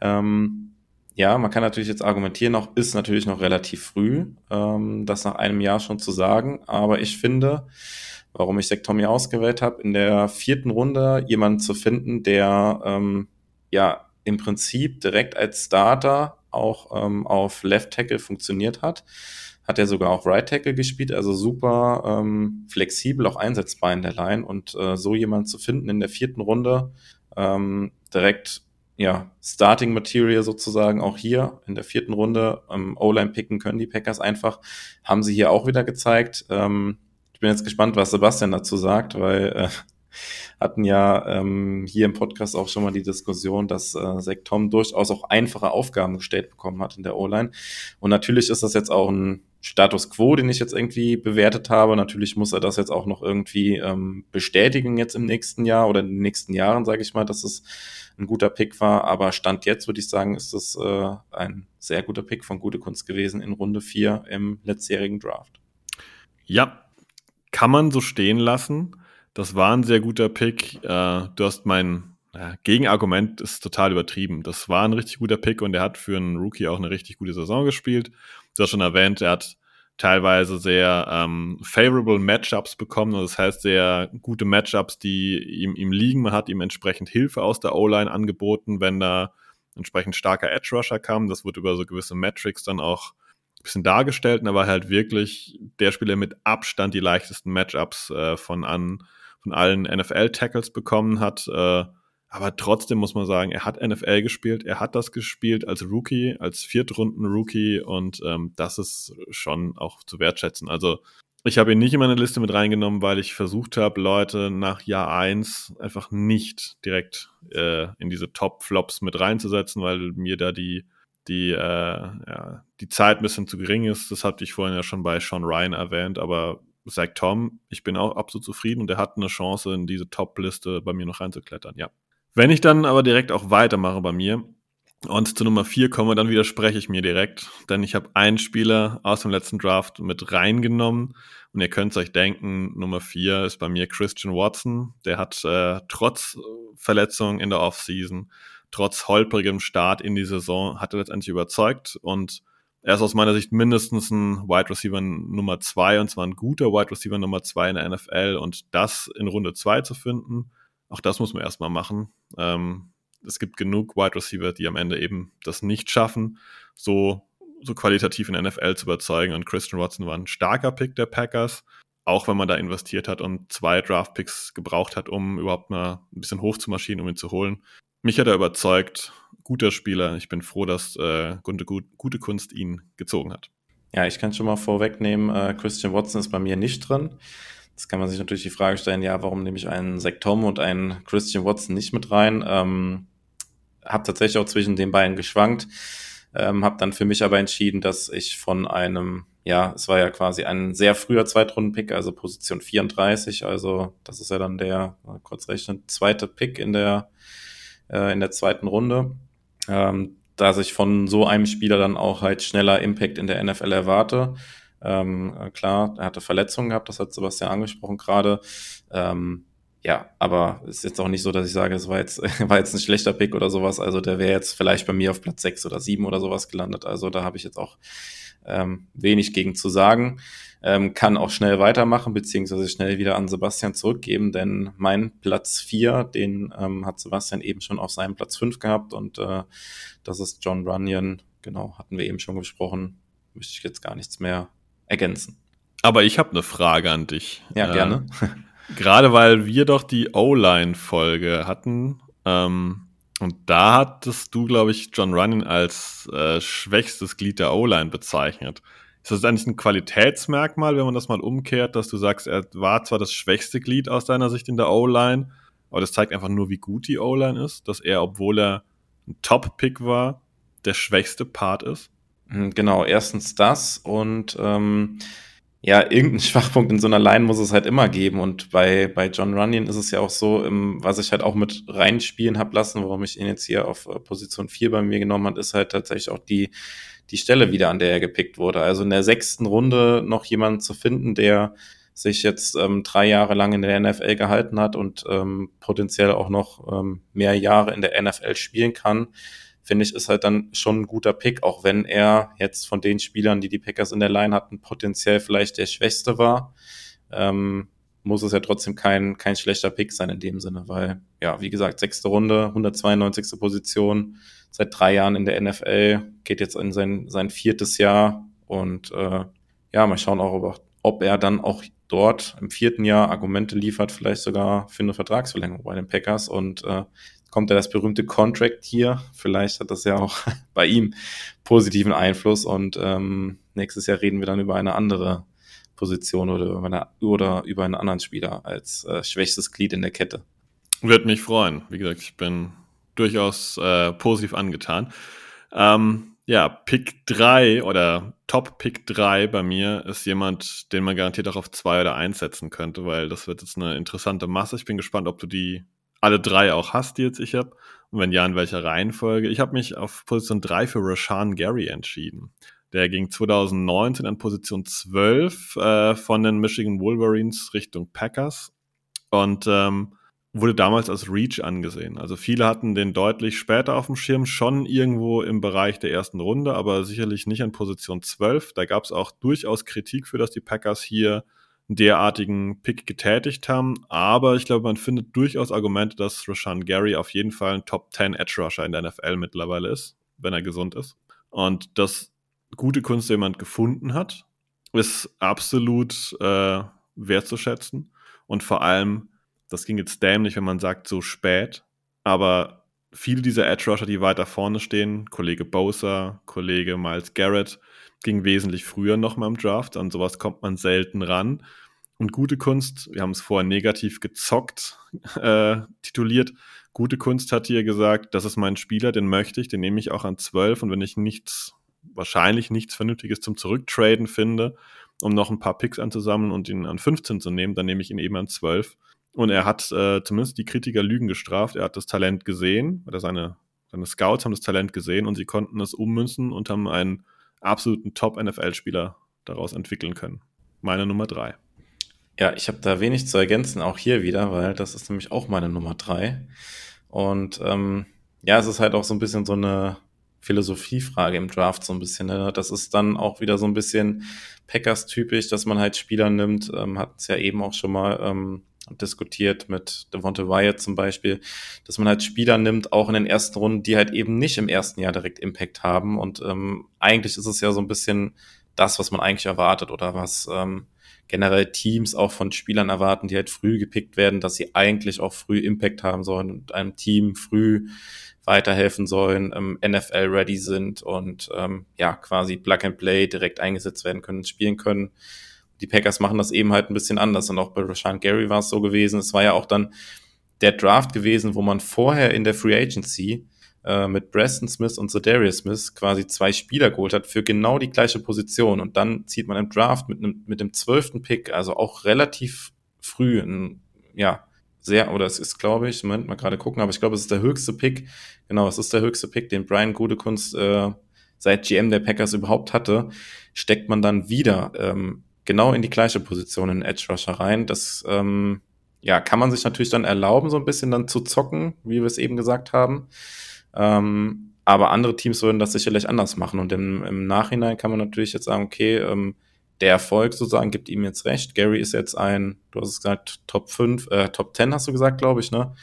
Ähm, ja, man kann natürlich jetzt argumentieren, auch ist natürlich noch relativ früh, ähm, das nach einem Jahr schon zu sagen. Aber ich finde, warum ich Zach Tommy ausgewählt habe, in der vierten Runde jemanden zu finden, der ähm, ja im Prinzip direkt als Starter auch ähm, auf Left Tackle funktioniert hat. Hat er sogar auch Right Tackle gespielt, also super ähm, flexibel, auch einsetzbar in der Line. Und äh, so jemanden zu finden in der vierten Runde, ähm, direkt ja, Starting Material sozusagen auch hier in der vierten Runde. Ähm, O-Line picken können die Packers einfach. Haben sie hier auch wieder gezeigt. Ähm, ich bin jetzt gespannt, was Sebastian dazu sagt, weil äh, hatten ja ähm, hier im Podcast auch schon mal die Diskussion, dass äh, Zach Tom durchaus auch einfache Aufgaben gestellt bekommen hat in der O-Line. Und natürlich ist das jetzt auch ein Status quo, den ich jetzt irgendwie bewertet habe. Natürlich muss er das jetzt auch noch irgendwie ähm, bestätigen jetzt im nächsten Jahr oder in den nächsten Jahren, sage ich mal, dass es ein guter Pick war. Aber Stand jetzt würde ich sagen, ist das äh, ein sehr guter Pick von Gute Kunst gewesen in Runde 4 im letztjährigen Draft. Ja, kann man so stehen lassen. Das war ein sehr guter Pick. Äh, du hast mein ja, Gegenargument ist total übertrieben. Das war ein richtig guter Pick und er hat für einen Rookie auch eine richtig gute Saison gespielt. Du hast schon erwähnt, er hat teilweise sehr ähm, favorable Matchups bekommen. Also das heißt, sehr gute Matchups, die ihm, ihm liegen. Man hat ihm entsprechend Hilfe aus der O-Line angeboten, wenn da entsprechend starker Edge Rusher kam. Das wurde über so gewisse Metrics dann auch ein bisschen dargestellt. Und er war halt wirklich der Spieler mit Abstand die leichtesten Matchups äh, von an von allen NFL-Tackles bekommen hat. Äh, aber trotzdem muss man sagen, er hat NFL gespielt, er hat das gespielt als Rookie, als Viertrunden-Rookie und ähm, das ist schon auch zu wertschätzen. Also ich habe ihn nicht in meine Liste mit reingenommen, weil ich versucht habe, Leute nach Jahr 1 einfach nicht direkt äh, in diese Top-Flops mit reinzusetzen, weil mir da die, die, äh, ja, die Zeit ein bisschen zu gering ist. Das hatte ich vorhin ja schon bei Sean Ryan erwähnt, aber sagt Tom, ich bin auch absolut zufrieden und er hat eine Chance, in diese Top-Liste bei mir noch reinzuklettern, ja. Wenn ich dann aber direkt auch weitermache bei mir und zu Nummer 4 komme, dann widerspreche ich mir direkt, denn ich habe einen Spieler aus dem letzten Draft mit reingenommen. Und ihr könnt euch denken, Nummer 4 ist bei mir Christian Watson. Der hat äh, trotz Verletzung in der Offseason, trotz holprigem Start in die Saison, hat er letztendlich überzeugt. Und er ist aus meiner Sicht mindestens ein Wide Receiver Nummer 2 und zwar ein guter Wide Receiver Nummer 2 in der NFL und das in Runde 2 zu finden, auch das muss man erstmal machen. Ähm, es gibt genug Wide Receiver, die am Ende eben das nicht schaffen, so, so qualitativ in der NFL zu überzeugen. Und Christian Watson war ein starker Pick der Packers, auch wenn man da investiert hat und zwei Draft-Picks gebraucht hat, um überhaupt mal ein bisschen hoch zu marschieren, um ihn zu holen. Mich hat er überzeugt, guter Spieler. Ich bin froh, dass äh, gute, gute Kunst ihn gezogen hat. Ja, ich kann schon mal vorwegnehmen, äh, Christian Watson ist bei mir nicht drin. Jetzt kann man sich natürlich die Frage stellen, ja, warum nehme ich einen Zach Tom und einen Christian Watson nicht mit rein? Ähm, habe tatsächlich auch zwischen den beiden geschwankt, ähm, habe dann für mich aber entschieden, dass ich von einem, ja, es war ja quasi ein sehr früher Zweitrunden-Pick, also Position 34, also das ist ja dann der, kurz rechnen, zweite Pick in der, äh, in der zweiten Runde. Ähm, dass ich von so einem Spieler dann auch halt schneller Impact in der NFL erwarte ähm, äh, klar, er hatte Verletzungen gehabt, das hat Sebastian angesprochen gerade. Ähm, ja, aber ist jetzt auch nicht so, dass ich sage, es war jetzt, war jetzt ein schlechter Pick oder sowas. Also der wäre jetzt vielleicht bei mir auf Platz 6 oder 7 oder sowas gelandet. Also da habe ich jetzt auch ähm, wenig gegen zu sagen. Ähm, kann auch schnell weitermachen, beziehungsweise schnell wieder an Sebastian zurückgeben, denn mein Platz vier, den ähm, hat Sebastian eben schon auf seinem Platz fünf gehabt und äh, das ist John Runyon. Genau, hatten wir eben schon gesprochen. Möchte ich jetzt gar nichts mehr ergänzen. Aber ich habe eine Frage an dich. Ja, äh, gerne. Gerade weil wir doch die O-Line-Folge hatten. Ähm, und da hattest du, glaube ich, John Running als äh, schwächstes Glied der O-Line bezeichnet. Ist das eigentlich ein Qualitätsmerkmal, wenn man das mal umkehrt, dass du sagst, er war zwar das schwächste Glied aus deiner Sicht in der O-Line, aber das zeigt einfach nur, wie gut die O-Line ist, dass er, obwohl er ein Top-Pick war, der schwächste Part ist? Hm, genau, erstens das und ähm, ja, irgendeinen Schwachpunkt in so einer Line muss es halt immer geben. Und bei, bei John Runyon ist es ja auch so, im, was ich halt auch mit reinspielen habe lassen, warum ich ihn jetzt hier auf äh, Position 4 bei mir genommen habe, ist halt tatsächlich auch die, die Stelle wieder, an der er gepickt wurde. Also in der sechsten Runde noch jemanden zu finden, der sich jetzt ähm, drei Jahre lang in der NFL gehalten hat und ähm, potenziell auch noch ähm, mehr Jahre in der NFL spielen kann, finde ich, ist halt dann schon ein guter Pick, auch wenn er jetzt von den Spielern, die die Packers in der Line hatten, potenziell vielleicht der schwächste war. Ähm, muss es ja trotzdem kein, kein schlechter Pick sein in dem Sinne, weil, ja, wie gesagt, sechste Runde, 192. Position, seit drei Jahren in der NFL, geht jetzt in sein, sein viertes Jahr und äh, ja, mal schauen auch, ob, ob er dann auch dort im vierten Jahr Argumente liefert, vielleicht sogar für eine Vertragsverlängerung bei den Packers und äh, kommt ja das berühmte Contract hier. Vielleicht hat das ja auch bei ihm positiven Einfluss und ähm, nächstes Jahr reden wir dann über eine andere Position oder über, eine, oder über einen anderen Spieler als äh, schwächstes Glied in der Kette. Würde mich freuen. Wie gesagt, ich bin durchaus äh, positiv angetan. Ähm, ja, Pick 3 oder Top Pick 3 bei mir ist jemand, den man garantiert auch auf 2 oder 1 setzen könnte, weil das wird jetzt eine interessante Masse. Ich bin gespannt, ob du die alle drei auch jetzt ich habe. Und wenn ja, in welcher Reihenfolge. Ich habe mich auf Position 3 für Rashan Gary entschieden. Der ging 2019 an Position 12 äh, von den Michigan Wolverines Richtung Packers und ähm, wurde damals als Reach angesehen. Also viele hatten den deutlich später auf dem Schirm, schon irgendwo im Bereich der ersten Runde, aber sicherlich nicht an Position 12. Da gab es auch durchaus Kritik für, dass die Packers hier derartigen Pick getätigt haben. Aber ich glaube, man findet durchaus Argumente, dass Rashan Gary auf jeden Fall ein Top 10 Edge Rusher in der NFL mittlerweile ist, wenn er gesund ist. Und dass gute Kunst jemand gefunden hat, ist absolut äh, wertzuschätzen. Und vor allem, das ging jetzt dämlich, wenn man sagt, so spät. Aber viele dieser Edge Rusher, die weiter vorne stehen, Kollege Bosa, Kollege Miles Garrett, ging wesentlich früher noch mal im Draft. An sowas kommt man selten ran. Und gute Kunst, wir haben es vorher negativ gezockt, äh, tituliert. Gute Kunst hat hier gesagt, das ist mein Spieler, den möchte ich, den nehme ich auch an 12. Und wenn ich nichts, wahrscheinlich nichts Vernünftiges zum Zurücktraden finde, um noch ein paar Picks anzusammeln und ihn an 15 zu nehmen, dann nehme ich ihn eben an 12. Und er hat äh, zumindest die Kritiker Lügen gestraft. Er hat das Talent gesehen, oder seine, seine Scouts haben das Talent gesehen und sie konnten es ummünzen und haben einen absoluten Top-NFL-Spieler daraus entwickeln können. Meine Nummer drei. Ja, ich habe da wenig zu ergänzen, auch hier wieder, weil das ist nämlich auch meine Nummer drei. Und ähm, ja, es ist halt auch so ein bisschen so eine Philosophiefrage im Draft, so ein bisschen. Ne? Das ist dann auch wieder so ein bisschen Packers-typisch, dass man halt Spieler nimmt, ähm, hat es ja eben auch schon mal ähm, diskutiert mit Devonta Wyatt zum Beispiel, dass man halt Spieler nimmt, auch in den ersten Runden, die halt eben nicht im ersten Jahr direkt Impact haben. Und ähm, eigentlich ist es ja so ein bisschen das, was man eigentlich erwartet oder was ähm, generell Teams auch von Spielern erwarten, die halt früh gepickt werden, dass sie eigentlich auch früh Impact haben sollen und einem Team früh weiterhelfen sollen, ähm, NFL-ready sind und ähm, ja, quasi Plug and Play direkt eingesetzt werden können, spielen können die Packers machen das eben halt ein bisschen anders. Und auch bei Rashan Gary war es so gewesen. Es war ja auch dann der Draft gewesen, wo man vorher in der Free Agency äh, mit Preston Smith und Zedarius Smith quasi zwei Spieler geholt hat für genau die gleiche Position. Und dann zieht man im Draft mit, einem, mit dem zwölften Pick, also auch relativ früh, ein, ja, sehr, oder es ist, glaube ich, Moment, mal gerade gucken, aber ich glaube, es ist der höchste Pick. Genau, es ist der höchste Pick, den Brian Gudekunst äh, seit GM der Packers überhaupt hatte, steckt man dann wieder ähm, genau in die gleiche Position in Edge Rusher rein. Das ähm, ja, kann man sich natürlich dann erlauben, so ein bisschen dann zu zocken, wie wir es eben gesagt haben. Ähm, aber andere Teams würden das sicherlich anders machen. Und im, im Nachhinein kann man natürlich jetzt sagen, okay, ähm, der Erfolg sozusagen gibt ihm jetzt recht. Gary ist jetzt ein, du hast es gesagt, Top 5, äh, Top 10 hast du gesagt, glaube ich, ne?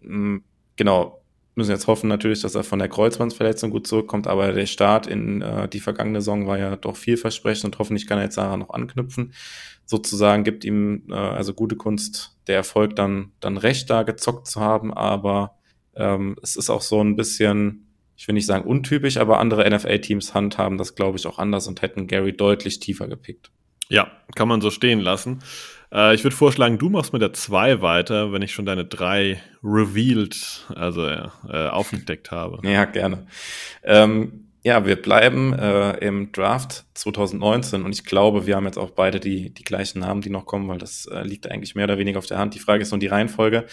Mhm, genau, müssen jetzt hoffen natürlich, dass er von der Kreuzbandsverletzung gut zurückkommt, aber der Start in äh, die vergangene Saison war ja doch vielversprechend und hoffentlich kann er jetzt daran noch anknüpfen. Sozusagen gibt ihm äh, also gute Kunst der Erfolg dann, dann recht da gezockt zu haben, aber ähm, es ist auch so ein bisschen, ich will nicht sagen untypisch, aber andere NFL-Teams handhaben das, glaube ich, auch anders und hätten Gary deutlich tiefer gepickt. Ja, kann man so stehen lassen. Äh, ich würde vorschlagen, du machst mit der 2 weiter, wenn ich schon deine 3 revealed, also äh, aufgedeckt habe. Ja, gerne. Ähm, ja, wir bleiben äh, im Draft 2019 und ich glaube, wir haben jetzt auch beide die, die gleichen Namen, die noch kommen, weil das äh, liegt eigentlich mehr oder weniger auf der Hand. Die Frage ist nur die Reihenfolge.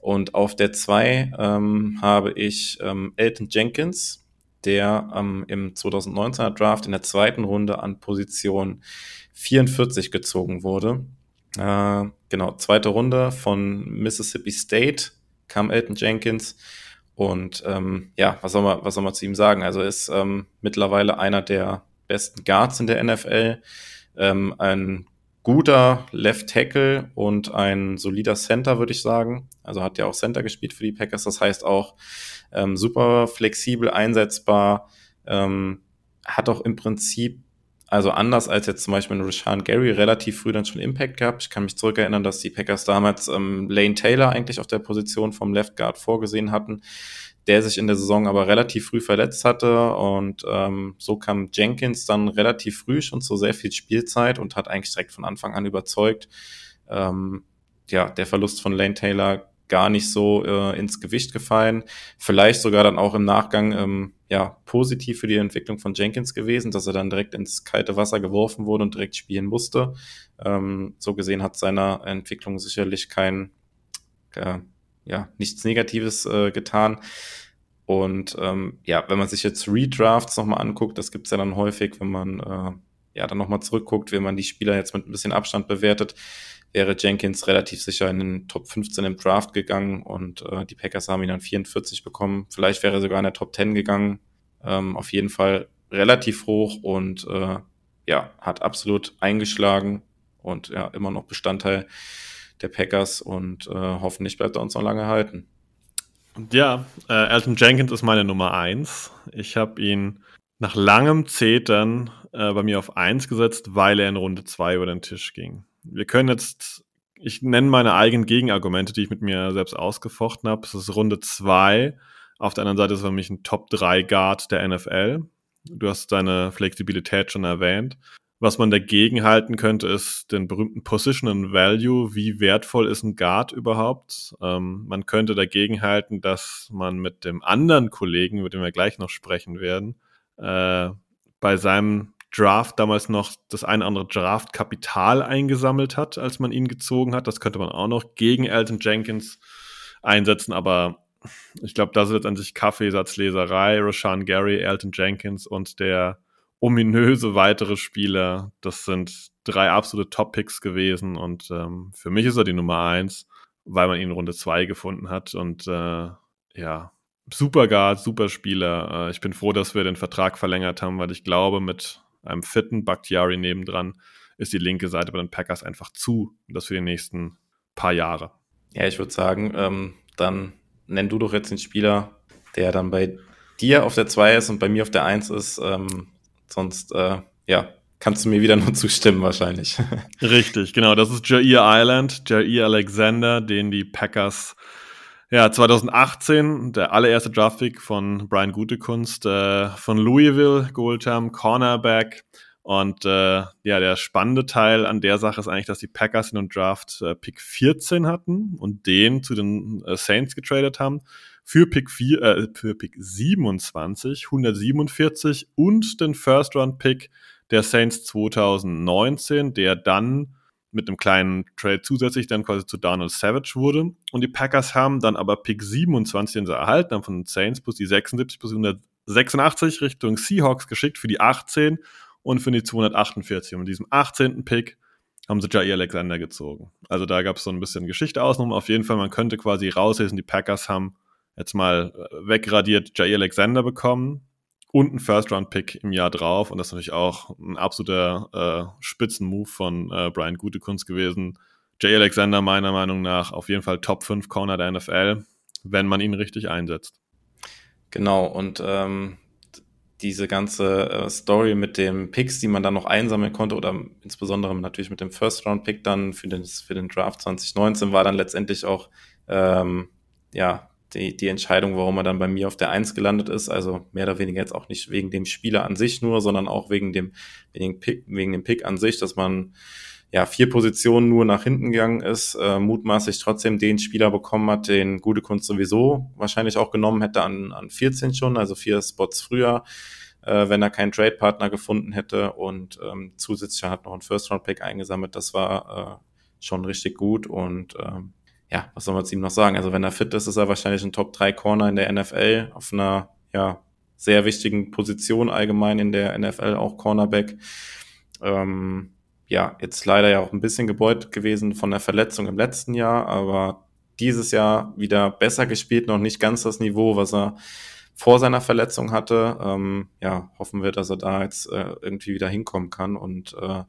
Und auf der 2 ähm, habe ich ähm, Elton Jenkins, der ähm, im 2019er Draft in der zweiten Runde an Position 44 gezogen wurde. Äh, genau, zweite Runde von Mississippi State kam Elton Jenkins. Und ähm, ja, was soll, man, was soll man zu ihm sagen? Also er ist ähm, mittlerweile einer der besten Guards in der NFL, ähm, ein guter Left Tackle und ein solider Center, würde ich sagen. Also hat ja auch Center gespielt für die Packers. Das heißt auch ähm, super flexibel einsetzbar. Ähm, hat auch im Prinzip also anders als jetzt zum Beispiel ein Rashawn Gary relativ früh dann schon Impact gehabt. Ich kann mich zurückerinnern, dass die Packers damals ähm, Lane Taylor eigentlich auf der Position vom Left Guard vorgesehen hatten, der sich in der Saison aber relativ früh verletzt hatte und ähm, so kam Jenkins dann relativ früh schon zu sehr viel Spielzeit und hat eigentlich direkt von Anfang an überzeugt. Ähm, ja, der Verlust von Lane Taylor gar nicht so äh, ins Gewicht gefallen. Vielleicht sogar dann auch im Nachgang ähm, ja positiv für die Entwicklung von Jenkins gewesen, dass er dann direkt ins kalte Wasser geworfen wurde und direkt spielen musste. Ähm, so gesehen hat seiner Entwicklung sicherlich kein äh, ja nichts Negatives äh, getan. Und ähm, ja, wenn man sich jetzt Redrafts nochmal anguckt, das gibt's ja dann häufig, wenn man äh, ja dann nochmal zurückguckt, wenn man die Spieler jetzt mit ein bisschen Abstand bewertet, wäre Jenkins relativ sicher in den Top 15 im Draft gegangen und äh, die Packers haben ihn dann 44 bekommen. Vielleicht wäre er sogar in der Top 10 gegangen. Ähm, auf jeden Fall relativ hoch und äh, ja, hat absolut eingeschlagen und ja, immer noch Bestandteil der Packers und äh, hoffentlich bleibt er uns noch lange halten. Ja, äh, Elton Jenkins ist meine Nummer 1. Ich habe ihn nach langem Zetern äh, bei mir auf 1 gesetzt, weil er in Runde 2 über den Tisch ging wir können jetzt, ich nenne meine eigenen Gegenargumente, die ich mit mir selbst ausgefochten habe. Es ist Runde 2. Auf der anderen Seite ist für mich ein Top 3 Guard der NFL. Du hast deine Flexibilität schon erwähnt. Was man dagegen halten könnte, ist den berühmten Position Value. Wie wertvoll ist ein Guard überhaupt? Ähm, man könnte dagegen halten, dass man mit dem anderen Kollegen, über den wir gleich noch sprechen werden, äh, bei seinem Draft damals noch das eine andere Draft-Kapital eingesammelt hat, als man ihn gezogen hat. Das könnte man auch noch gegen Elton Jenkins einsetzen, aber ich glaube, das jetzt an sich Kaffeesatzleserei. Rashan Gary, Elton Jenkins und der ominöse weitere Spieler, das sind drei absolute Top-Picks gewesen und ähm, für mich ist er die Nummer eins, weil man ihn in Runde zwei gefunden hat und äh, ja, super Guard, super Spieler. Äh, ich bin froh, dass wir den Vertrag verlängert haben, weil ich glaube, mit einem fitten Bakhtiari nebendran, ist die linke Seite bei den Packers einfach zu. Und das für die nächsten paar Jahre. Ja, ich würde sagen, ähm, dann nenn du doch jetzt den Spieler, der dann bei dir auf der 2 ist und bei mir auf der 1 ist. Ähm, sonst, äh, ja, kannst du mir wieder nur zustimmen wahrscheinlich. Richtig, genau. Das ist Jair Island, Jair Alexander, den die Packers ja, 2018, der allererste Draftpick von Brian Gutekunst äh, von Louisville geholt haben, Cornerback. Und äh, ja, der spannende Teil an der Sache ist eigentlich, dass die Packers in dem Draft äh, Pick 14 hatten und den zu den äh, Saints getradet haben für Pick, 4, äh, für Pick 27, 147 und den First-Round-Pick der Saints 2019, der dann mit einem kleinen Trade zusätzlich dann quasi zu Donald Savage wurde. Und die Packers haben dann aber Pick 27, den sie erhalten haben von den Saints, plus die 76 plus 186 Richtung Seahawks geschickt für die 18 und für die 248. Und mit diesem 18. Pick haben sie Jair Alexander gezogen. Also da gab es so ein bisschen Geschichte außenrum. Auf jeden Fall, man könnte quasi rauslesen, die Packers haben jetzt mal äh, wegradiert Jay Alexander bekommen und einen First-Round-Pick im Jahr drauf. Und das ist natürlich auch ein absoluter äh, Spitzenmove von äh, Brian Gutekunst gewesen. Jay Alexander meiner Meinung nach auf jeden Fall Top 5 Corner der NFL, wenn man ihn richtig einsetzt. Genau, und ähm, diese ganze äh, Story mit den Picks, die man dann noch einsammeln konnte, oder insbesondere natürlich mit dem First-Round-Pick dann für den, für den Draft 2019, war dann letztendlich auch ähm, ja, die, die Entscheidung, warum er dann bei mir auf der Eins gelandet ist. Also mehr oder weniger jetzt auch nicht wegen dem Spieler an sich nur, sondern auch wegen dem, wegen, Pick, wegen dem Pick an sich, dass man ja vier Positionen nur nach hinten gegangen ist, äh, mutmaßlich trotzdem den Spieler bekommen hat, den Gute Kunst sowieso wahrscheinlich auch genommen hätte an, an 14 schon, also vier Spots früher, äh, wenn er keinen Trade-Partner gefunden hätte und ähm, zusätzlich hat noch ein First-Round-Pick eingesammelt. Das war äh, schon richtig gut und ähm, ja, was soll man zu ihm noch sagen? Also wenn er fit ist, ist er wahrscheinlich ein Top-3-Corner in der NFL auf einer ja, sehr wichtigen Position allgemein in der NFL, auch Cornerback. Ähm, ja, jetzt leider ja auch ein bisschen gebeutelt gewesen von der Verletzung im letzten Jahr, aber dieses Jahr wieder besser gespielt, noch nicht ganz das Niveau, was er vor seiner Verletzung hatte. Ähm, ja, hoffen wir, dass er da jetzt äh, irgendwie wieder hinkommen kann und äh,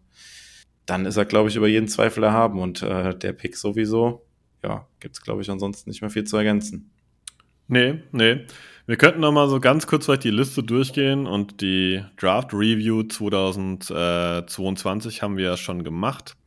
dann ist er, glaube ich, über jeden Zweifel erhaben und äh, der Pick sowieso ja, gibt es, glaube ich, ansonsten nicht mehr viel zu ergänzen. Nee, nee. Wir könnten noch mal so ganz kurz vielleicht die Liste durchgehen und die Draft Review 2022 haben wir ja schon gemacht.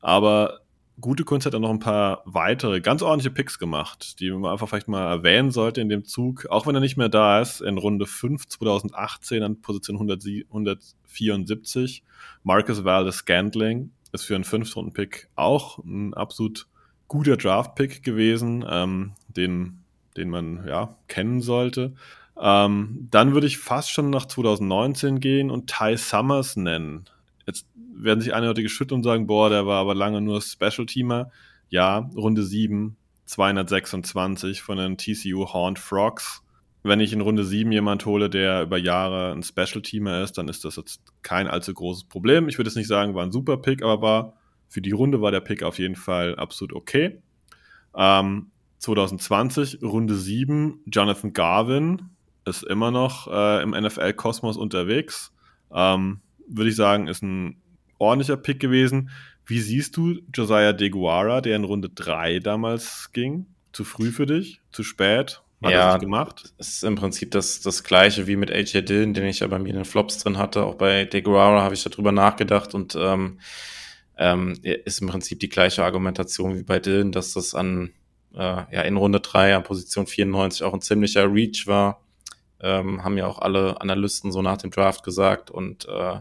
Aber gute Kunst hat dann noch ein paar weitere, ganz ordentliche Picks gemacht, die man einfach vielleicht mal erwähnen sollte in dem Zug, auch wenn er nicht mehr da ist, in Runde 5 2018 an Position 174. Marcus Valdez Scantling ist für einen Fünftrunden-Pick auch ein absolut guter Draft-Pick gewesen, ähm, den, den man ja kennen sollte. Ähm, dann würde ich fast schon nach 2019 gehen und Ty Summers nennen. Jetzt werden sich einige Leute geschüttelt und sagen, boah, der war aber lange nur Special-Teamer. Ja, Runde 7, 226 von den TCU Horned Frogs. Wenn ich in Runde 7 jemand hole, der über Jahre ein Special-Teamer ist, dann ist das jetzt kein allzu großes Problem. Ich würde jetzt nicht sagen, war ein super Pick, aber war für die Runde war der Pick auf jeden Fall absolut okay. Ähm, 2020, Runde 7, Jonathan Garvin ist immer noch äh, im NFL-Kosmos unterwegs. Ähm, Würde ich sagen, ist ein ordentlicher Pick gewesen. Wie siehst du Josiah DeGuara, der in Runde 3 damals ging? Zu früh für dich? Zu spät? Hat ja, gemacht? ist im Prinzip das, das gleiche wie mit AJ Dillon, den ich ja bei mir in den Flops drin hatte. Auch bei DeGuara habe ich darüber nachgedacht und ähm, ähm, ist im Prinzip die gleiche Argumentation wie bei Dylan, dass das an äh, ja in Runde drei an Position 94 auch ein ziemlicher Reach war. Ähm, haben ja auch alle Analysten so nach dem Draft gesagt. Und äh,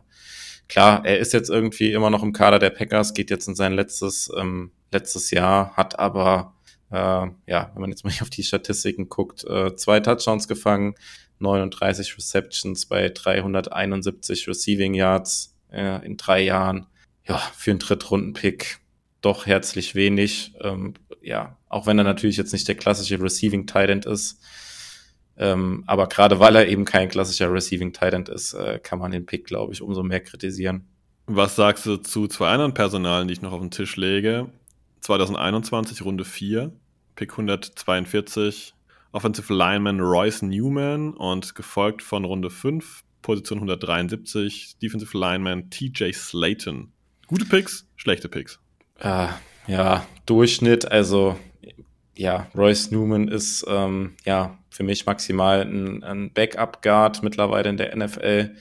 klar, er ist jetzt irgendwie immer noch im Kader der Packers, geht jetzt in sein letztes, ähm, letztes Jahr, hat aber, äh, ja, wenn man jetzt mal auf die Statistiken guckt, äh, zwei Touchdowns gefangen, 39 Receptions bei 371 Receiving Yards äh, in drei Jahren ja, für einen Drittrunden-Pick doch herzlich wenig. Ähm, ja, auch wenn er natürlich jetzt nicht der klassische Receiving Tight ist. Ähm, aber gerade weil er eben kein klassischer Receiving Tight ist, äh, kann man den Pick, glaube ich, umso mehr kritisieren. Was sagst du zu zwei anderen Personalen, die ich noch auf den Tisch lege? 2021 Runde 4, Pick 142, Offensive Lineman Royce Newman und gefolgt von Runde 5, Position 173, Defensive Lineman TJ Slayton. Gute Picks, schlechte Picks. Äh, ja, Durchschnitt, also ja, Royce Newman ist ähm, ja für mich maximal ein, ein Backup-Guard mittlerweile in der NFL.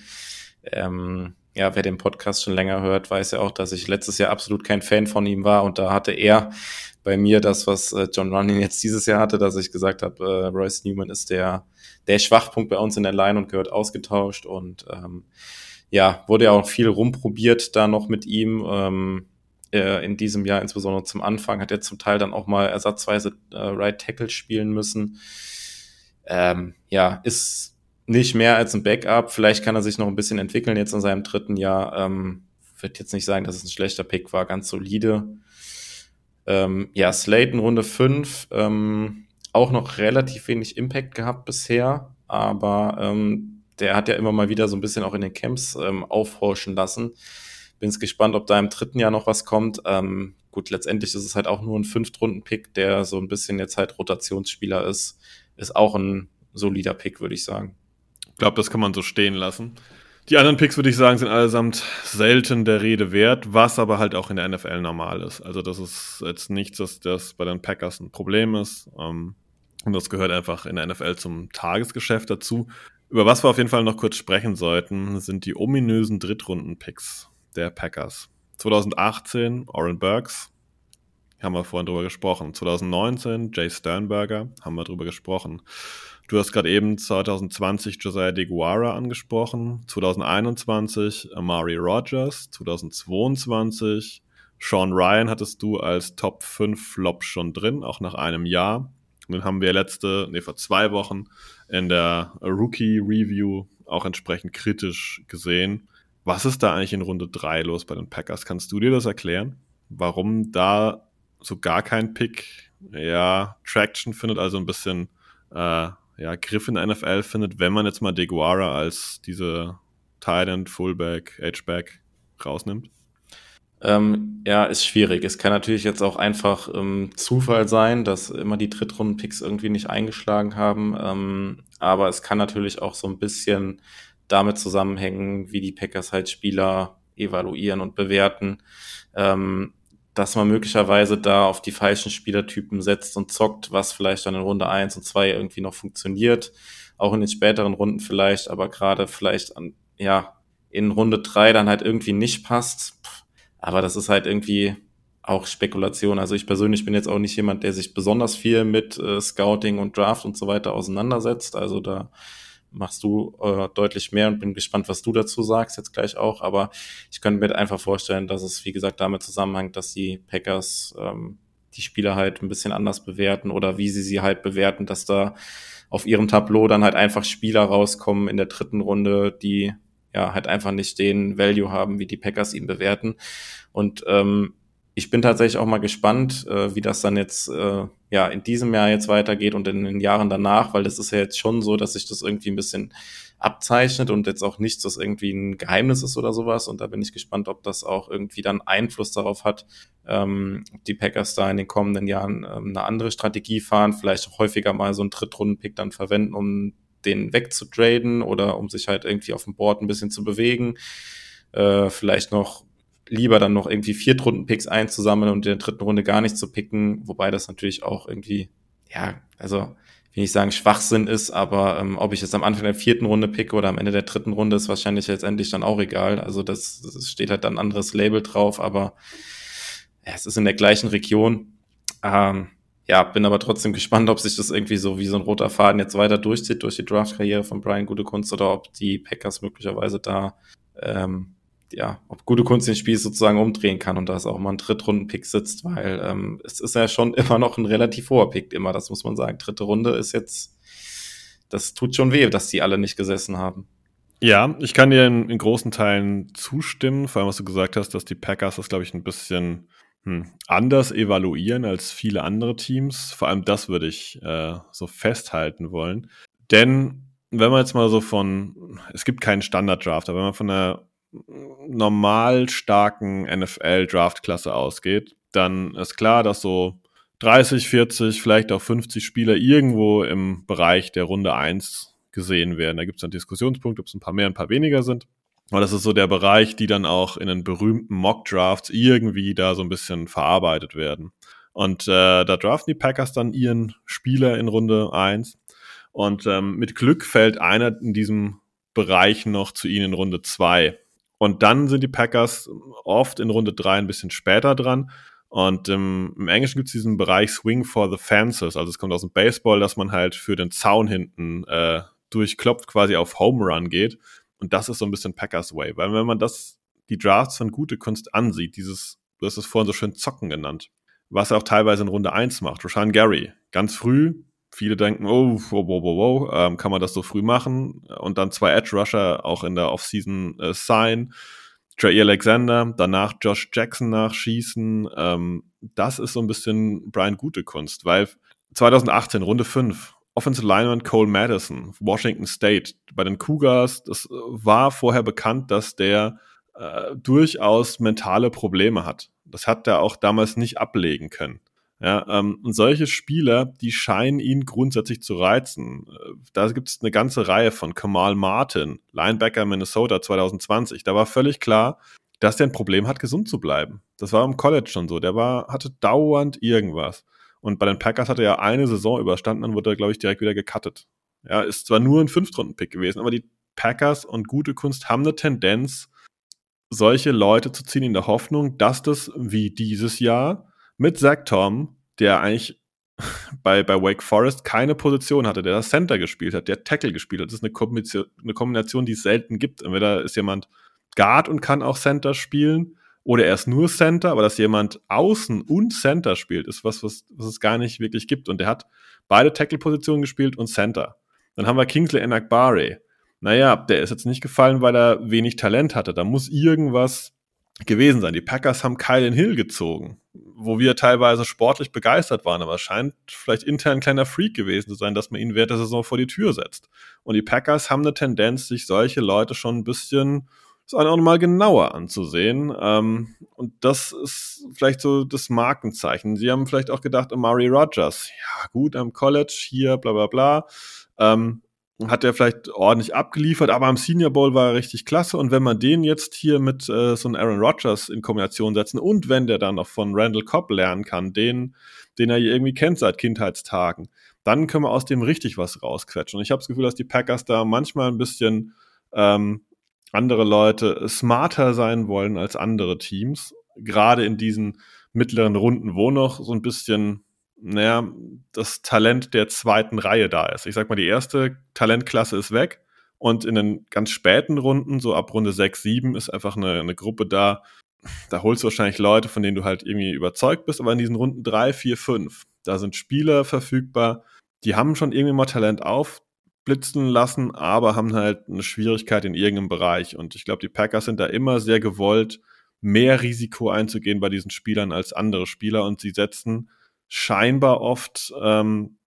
Ähm, ja, wer den Podcast schon länger hört, weiß ja auch, dass ich letztes Jahr absolut kein Fan von ihm war und da hatte er bei mir das, was äh, John Running jetzt dieses Jahr hatte, dass ich gesagt habe, äh, Royce Newman ist der, der Schwachpunkt bei uns in der Line und gehört ausgetauscht und ähm, ja, wurde ja auch viel rumprobiert da noch mit ihm. Ähm, äh, in diesem Jahr, insbesondere zum Anfang, hat er zum Teil dann auch mal ersatzweise äh, Right Tackle spielen müssen. Ähm, ja, ist nicht mehr als ein Backup. Vielleicht kann er sich noch ein bisschen entwickeln jetzt in seinem dritten Jahr. Ähm, würde jetzt nicht sagen, dass es ein schlechter Pick war, ganz solide. Ähm, ja, Slayton Runde 5, ähm, auch noch relativ wenig Impact gehabt bisher, aber ähm, der hat ja immer mal wieder so ein bisschen auch in den Camps ähm, aufhorchen lassen. Bin jetzt gespannt, ob da im dritten Jahr noch was kommt. Ähm, gut, letztendlich ist es halt auch nur ein Fünftrunden-Pick, der so ein bisschen jetzt halt Rotationsspieler ist. ist auch ein solider Pick, würde ich sagen. Ich glaube, das kann man so stehen lassen. Die anderen Picks, würde ich sagen, sind allesamt selten der Rede wert, was aber halt auch in der NFL normal ist. Also das ist jetzt nichts, dass das bei den Packers ein Problem ist. Ähm, und das gehört einfach in der NFL zum Tagesgeschäft dazu. Über was wir auf jeden Fall noch kurz sprechen sollten, sind die ominösen Drittrunden-Picks der Packers. 2018 Oren Burks, haben wir vorhin drüber gesprochen. 2019 Jay Sternberger, haben wir drüber gesprochen. Du hast gerade eben 2020 Josiah DeGuara angesprochen, 2021 Amari Rogers, 2022 Sean Ryan hattest du als Top 5 Flop schon drin, auch nach einem Jahr. Und dann haben wir letzte, nee, vor zwei Wochen in der Rookie Review auch entsprechend kritisch gesehen. Was ist da eigentlich in Runde 3 los bei den Packers? Kannst du dir das erklären? Warum da so gar kein Pick ja Traction findet, also ein bisschen äh, ja, Griff in der NFL findet, wenn man jetzt mal Deguara als diese Tight End, Fullback, H-Back rausnimmt? Ähm, ja, ist schwierig. Es kann natürlich jetzt auch einfach ähm, Zufall sein, dass immer die Drittrunden-Picks irgendwie nicht eingeschlagen haben. Ähm, aber es kann natürlich auch so ein bisschen damit zusammenhängen, wie die Packers halt Spieler evaluieren und bewerten. Ähm, dass man möglicherweise da auf die falschen Spielertypen setzt und zockt, was vielleicht dann in Runde eins und zwei irgendwie noch funktioniert. Auch in den späteren Runden vielleicht, aber gerade vielleicht an, ja, in Runde drei dann halt irgendwie nicht passt. Aber das ist halt irgendwie auch Spekulation. Also ich persönlich bin jetzt auch nicht jemand, der sich besonders viel mit äh, Scouting und Draft und so weiter auseinandersetzt. Also da machst du äh, deutlich mehr und bin gespannt, was du dazu sagst jetzt gleich auch. Aber ich könnte mir einfach vorstellen, dass es, wie gesagt, damit zusammenhängt, dass die Packers ähm, die Spieler halt ein bisschen anders bewerten oder wie sie sie halt bewerten, dass da auf ihrem Tableau dann halt einfach Spieler rauskommen in der dritten Runde, die ja halt einfach nicht den Value haben, wie die Packers ihn bewerten. Und ähm, ich bin tatsächlich auch mal gespannt, äh, wie das dann jetzt äh, ja in diesem Jahr jetzt weitergeht und in den Jahren danach, weil das ist ja jetzt schon so, dass sich das irgendwie ein bisschen abzeichnet und jetzt auch nichts, das irgendwie ein Geheimnis ist oder sowas. Und da bin ich gespannt, ob das auch irgendwie dann Einfluss darauf hat, ähm, ob die Packers da in den kommenden Jahren ähm, eine andere Strategie fahren, vielleicht auch häufiger mal so einen Drittrunden-Pick dann verwenden, um den wegzutraden oder um sich halt irgendwie auf dem Board ein bisschen zu bewegen. Äh, vielleicht noch lieber dann noch irgendwie Viertrunden-Picks einzusammeln und in der dritten Runde gar nicht zu picken, wobei das natürlich auch irgendwie, ja, also ich sagen, Schwachsinn ist, aber ähm, ob ich jetzt am Anfang der vierten Runde picke oder am Ende der dritten Runde, ist wahrscheinlich letztendlich dann auch egal. Also das, das steht halt dann ein anderes Label drauf, aber ja, es ist in der gleichen Region. Ähm, ja, bin aber trotzdem gespannt, ob sich das irgendwie so wie so ein roter Faden jetzt weiter durchzieht durch die Draft-Karriere von Brian Gutekunst oder ob die Packers möglicherweise da ähm, ja, ob gute Kunst den Spiel sozusagen umdrehen kann und da ist auch mal ein Drittrunden-Pick sitzt, weil ähm, es ist ja schon immer noch ein relativ hoher Pick, immer, das muss man sagen. Dritte Runde ist jetzt, das tut schon weh, dass die alle nicht gesessen haben. Ja, ich kann dir in, in großen Teilen zustimmen, vor allem was du gesagt hast, dass die Packers das, glaube ich, ein bisschen hm, anders evaluieren als viele andere Teams. Vor allem das würde ich äh, so festhalten wollen. Denn wenn man jetzt mal so von, es gibt keinen Standard-Draft, aber wenn man von einer normal starken NFL-Draft-Klasse ausgeht, dann ist klar, dass so 30, 40, vielleicht auch 50 Spieler irgendwo im Bereich der Runde 1 gesehen werden. Da gibt es dann Diskussionspunkte, ob es ein paar mehr, ein paar weniger sind. Aber das ist so der Bereich, die dann auch in den berühmten Mock-Drafts irgendwie da so ein bisschen verarbeitet werden. Und äh, da draften die Packers dann ihren Spieler in Runde 1. Und ähm, mit Glück fällt einer in diesem Bereich noch zu ihnen in Runde 2. Und dann sind die Packers oft in Runde 3 ein bisschen später dran. Und ähm, im Englischen gibt es diesen Bereich Swing for the Fences. Also es kommt aus dem Baseball, dass man halt für den Zaun hinten äh, durchklopft, quasi auf Home Run geht. Und das ist so ein bisschen Packers Way. Weil wenn man das, die Drafts von gute Kunst ansieht, dieses, du hast es vorhin so schön Zocken genannt, was er auch teilweise in Runde 1 macht. Roshan Gary, ganz früh, viele denken, oh, wow, wow, wow, wow, ähm, kann man das so früh machen? Und dann zwei Edge Rusher auch in der Offseason äh, sign. Trey Alexander, danach Josh Jackson nachschießen. Ähm, das ist so ein bisschen Brian gute Kunst, weil 2018, Runde 5, Offensive Lineman Cole Madison, Washington State. Bei den Cougars, das war vorher bekannt, dass der äh, durchaus mentale Probleme hat. Das hat er auch damals nicht ablegen können. Ja, ähm, und solche Spieler, die scheinen ihn grundsätzlich zu reizen. Äh, da gibt es eine ganze Reihe von Kamal Martin, Linebacker Minnesota 2020. Da war völlig klar, dass der ein Problem hat, gesund zu bleiben. Das war im College schon so. Der war, hatte dauernd irgendwas. Und bei den Packers hat er ja eine Saison überstanden, dann wurde er, glaube ich, direkt wieder gecuttet. Ja, ist zwar nur ein Fünftrunden-Pick gewesen, aber die Packers und gute Kunst haben eine Tendenz, solche Leute zu ziehen in der Hoffnung, dass das wie dieses Jahr mit Zach Tom, der eigentlich bei, bei Wake Forest keine Position hatte, der das Center gespielt hat, der Tackle gespielt hat. Das ist eine Kombination, eine Kombination, die es selten gibt. Entweder ist jemand Guard und kann auch Center spielen, oder er ist nur Center, aber dass jemand außen und Center spielt, ist was, was, was es gar nicht wirklich gibt. Und der hat beide Tackle-Positionen gespielt und Center. Dann haben wir Kingsley Enakbare. Naja, der ist jetzt nicht gefallen, weil er wenig Talent hatte. Da muss irgendwas gewesen sein. Die Packers haben Kylan Hill gezogen, wo wir teilweise sportlich begeistert waren, aber es scheint vielleicht intern ein kleiner Freak gewesen zu sein, dass man ihn während der Saison vor die Tür setzt. Und die Packers haben eine Tendenz, sich solche Leute schon ein bisschen das auch nochmal genauer anzusehen. Ähm, und das ist vielleicht so das Markenzeichen. Sie haben vielleicht auch gedacht, Amari Rogers, ja gut, am College hier, bla bla bla. Ähm, hat er vielleicht ordentlich abgeliefert, aber am Senior Bowl war er richtig klasse. Und wenn man den jetzt hier mit äh, so einem Aaron Rodgers in Kombination setzen und wenn der dann noch von Randall Cobb lernen kann, den, den er irgendwie kennt seit Kindheitstagen, dann können wir aus dem richtig was rausquetschen. Und ich habe das Gefühl, dass die Packers da manchmal ein bisschen ähm, andere Leute smarter sein wollen als andere Teams, gerade in diesen mittleren Runden, wo noch so ein bisschen naja, das Talent der zweiten Reihe da ist. Ich sag mal, die erste Talentklasse ist weg und in den ganz späten Runden, so ab Runde 6, 7, ist einfach eine, eine Gruppe da, da holst du wahrscheinlich Leute, von denen du halt irgendwie überzeugt bist, aber in diesen Runden 3, 4, 5, da sind Spieler verfügbar, die haben schon irgendwie mal Talent aufblitzen lassen, aber haben halt eine Schwierigkeit in irgendeinem Bereich. Und ich glaube, die Packers sind da immer sehr gewollt, mehr Risiko einzugehen bei diesen Spielern als andere Spieler und sie setzen scheinbar oft ähm,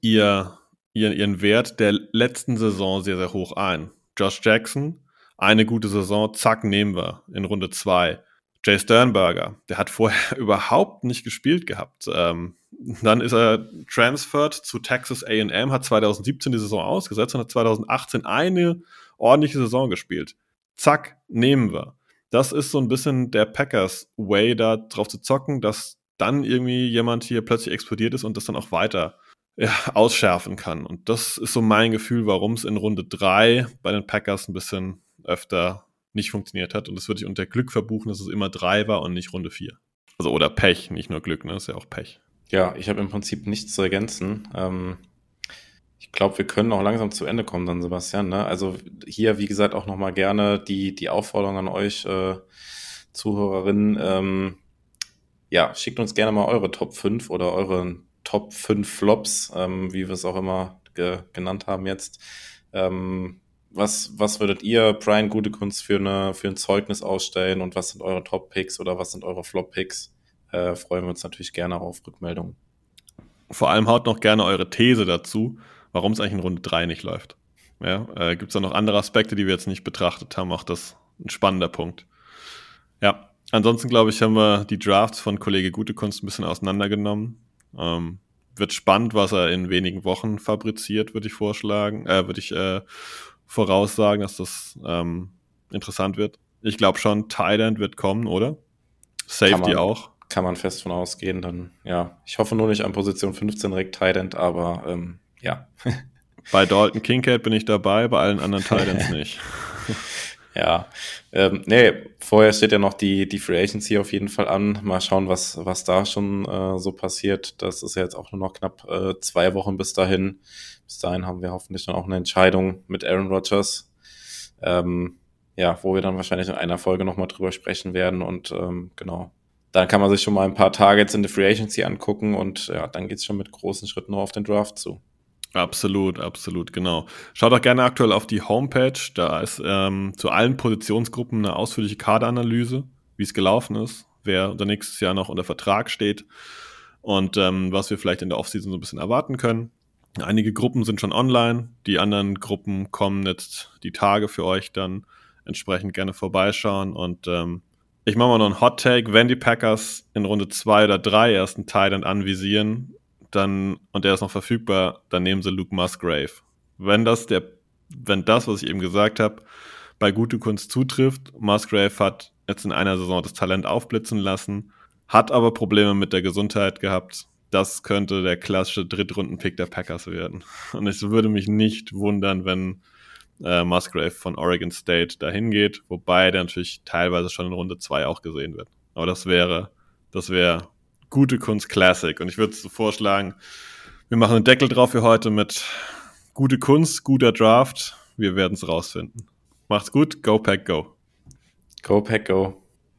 ihr, ihren, ihren Wert der letzten Saison sehr, sehr hoch ein. Josh Jackson, eine gute Saison, zack, nehmen wir in Runde zwei. Jay Sternberger, der hat vorher überhaupt nicht gespielt gehabt. Ähm, dann ist er transferred zu Texas AM, hat 2017 die Saison ausgesetzt und hat 2018 eine ordentliche Saison gespielt. Zack, nehmen wir. Das ist so ein bisschen der Packers Way, da drauf zu zocken, dass dann irgendwie jemand hier plötzlich explodiert ist und das dann auch weiter ja, ausschärfen kann. Und das ist so mein Gefühl, warum es in Runde 3 bei den Packers ein bisschen öfter nicht funktioniert hat. Und das würde ich unter Glück verbuchen, dass es immer 3 war und nicht Runde 4. Also oder Pech, nicht nur Glück, ne? Ist ja auch Pech. Ja, ich habe im Prinzip nichts zu ergänzen. Ähm, ich glaube, wir können auch langsam zu Ende kommen dann, Sebastian. Ne? Also hier, wie gesagt, auch nochmal gerne die, die Aufforderung an euch, äh, Zuhörerinnen, ähm, ja, schickt uns gerne mal eure Top 5 oder eure Top 5 Flops, ähm, wie wir es auch immer ge genannt haben jetzt. Ähm, was, was würdet ihr, Brian Gute Kunst, für, eine, für ein Zeugnis ausstellen und was sind eure Top-Picks oder was sind eure Flop-Picks? Äh, freuen wir uns natürlich gerne auf Rückmeldungen. Vor allem haut noch gerne eure These dazu, warum es eigentlich in Runde 3 nicht läuft. Ja, äh, Gibt es da noch andere Aspekte, die wir jetzt nicht betrachtet haben? Auch das ein spannender Punkt. Ja, Ansonsten, glaube ich, haben wir die Drafts von Kollege Gute Kunst ein bisschen auseinandergenommen. Ähm, wird spannend, was er in wenigen Wochen fabriziert, würde ich vorschlagen, äh, würde ich äh, voraussagen, dass das ähm, interessant wird. Ich glaube schon, Thailand wird kommen, oder? Safety man, auch. Kann man fest von ausgehen, dann, ja. Ich hoffe nur nicht an Position 15 direkt Thailand, aber ähm, ja. bei Dalton Kincaid bin ich dabei, bei allen anderen Titans nicht. Ja, ähm, nee, vorher steht ja noch die, die Free Agency auf jeden Fall an. Mal schauen, was, was da schon äh, so passiert. Das ist ja jetzt auch nur noch knapp äh, zwei Wochen bis dahin. Bis dahin haben wir hoffentlich dann auch eine Entscheidung mit Aaron Rodgers. Ähm, ja, wo wir dann wahrscheinlich in einer Folge nochmal drüber sprechen werden. Und ähm, genau, dann kann man sich schon mal ein paar Targets in der Free Agency angucken und ja, dann geht's schon mit großen Schritten auf den Draft zu. Absolut, absolut, genau. Schaut auch gerne aktuell auf die Homepage. Da ist ähm, zu allen Positionsgruppen eine ausführliche Kaderanalyse, wie es gelaufen ist, wer unter nächstes Jahr noch unter Vertrag steht und ähm, was wir vielleicht in der Offseason so ein bisschen erwarten können. Einige Gruppen sind schon online, die anderen Gruppen kommen jetzt die Tage für euch dann entsprechend gerne vorbeischauen und ähm, Ich mache mal noch einen Hot Take. Wenn die Packers in Runde 2 oder 3 erst einen anvisieren, dann, und der ist noch verfügbar, dann nehmen sie Luke Musgrave. Wenn das der, wenn das, was ich eben gesagt habe, bei gute Kunst zutrifft, Musgrave hat jetzt in einer Saison das Talent aufblitzen lassen, hat aber Probleme mit der Gesundheit gehabt. Das könnte der klassische Drittrunden-Pick der Packers werden. Und es würde mich nicht wundern, wenn äh, Musgrave von Oregon State dahin geht, wobei der natürlich teilweise schon in Runde 2 auch gesehen wird. Aber das wäre, das wäre gute Kunst Classic. Und ich würde vorschlagen, wir machen einen Deckel drauf für heute mit gute Kunst, guter Draft. Wir werden es rausfinden. Macht's gut, go Pack, go. Go Pack, go.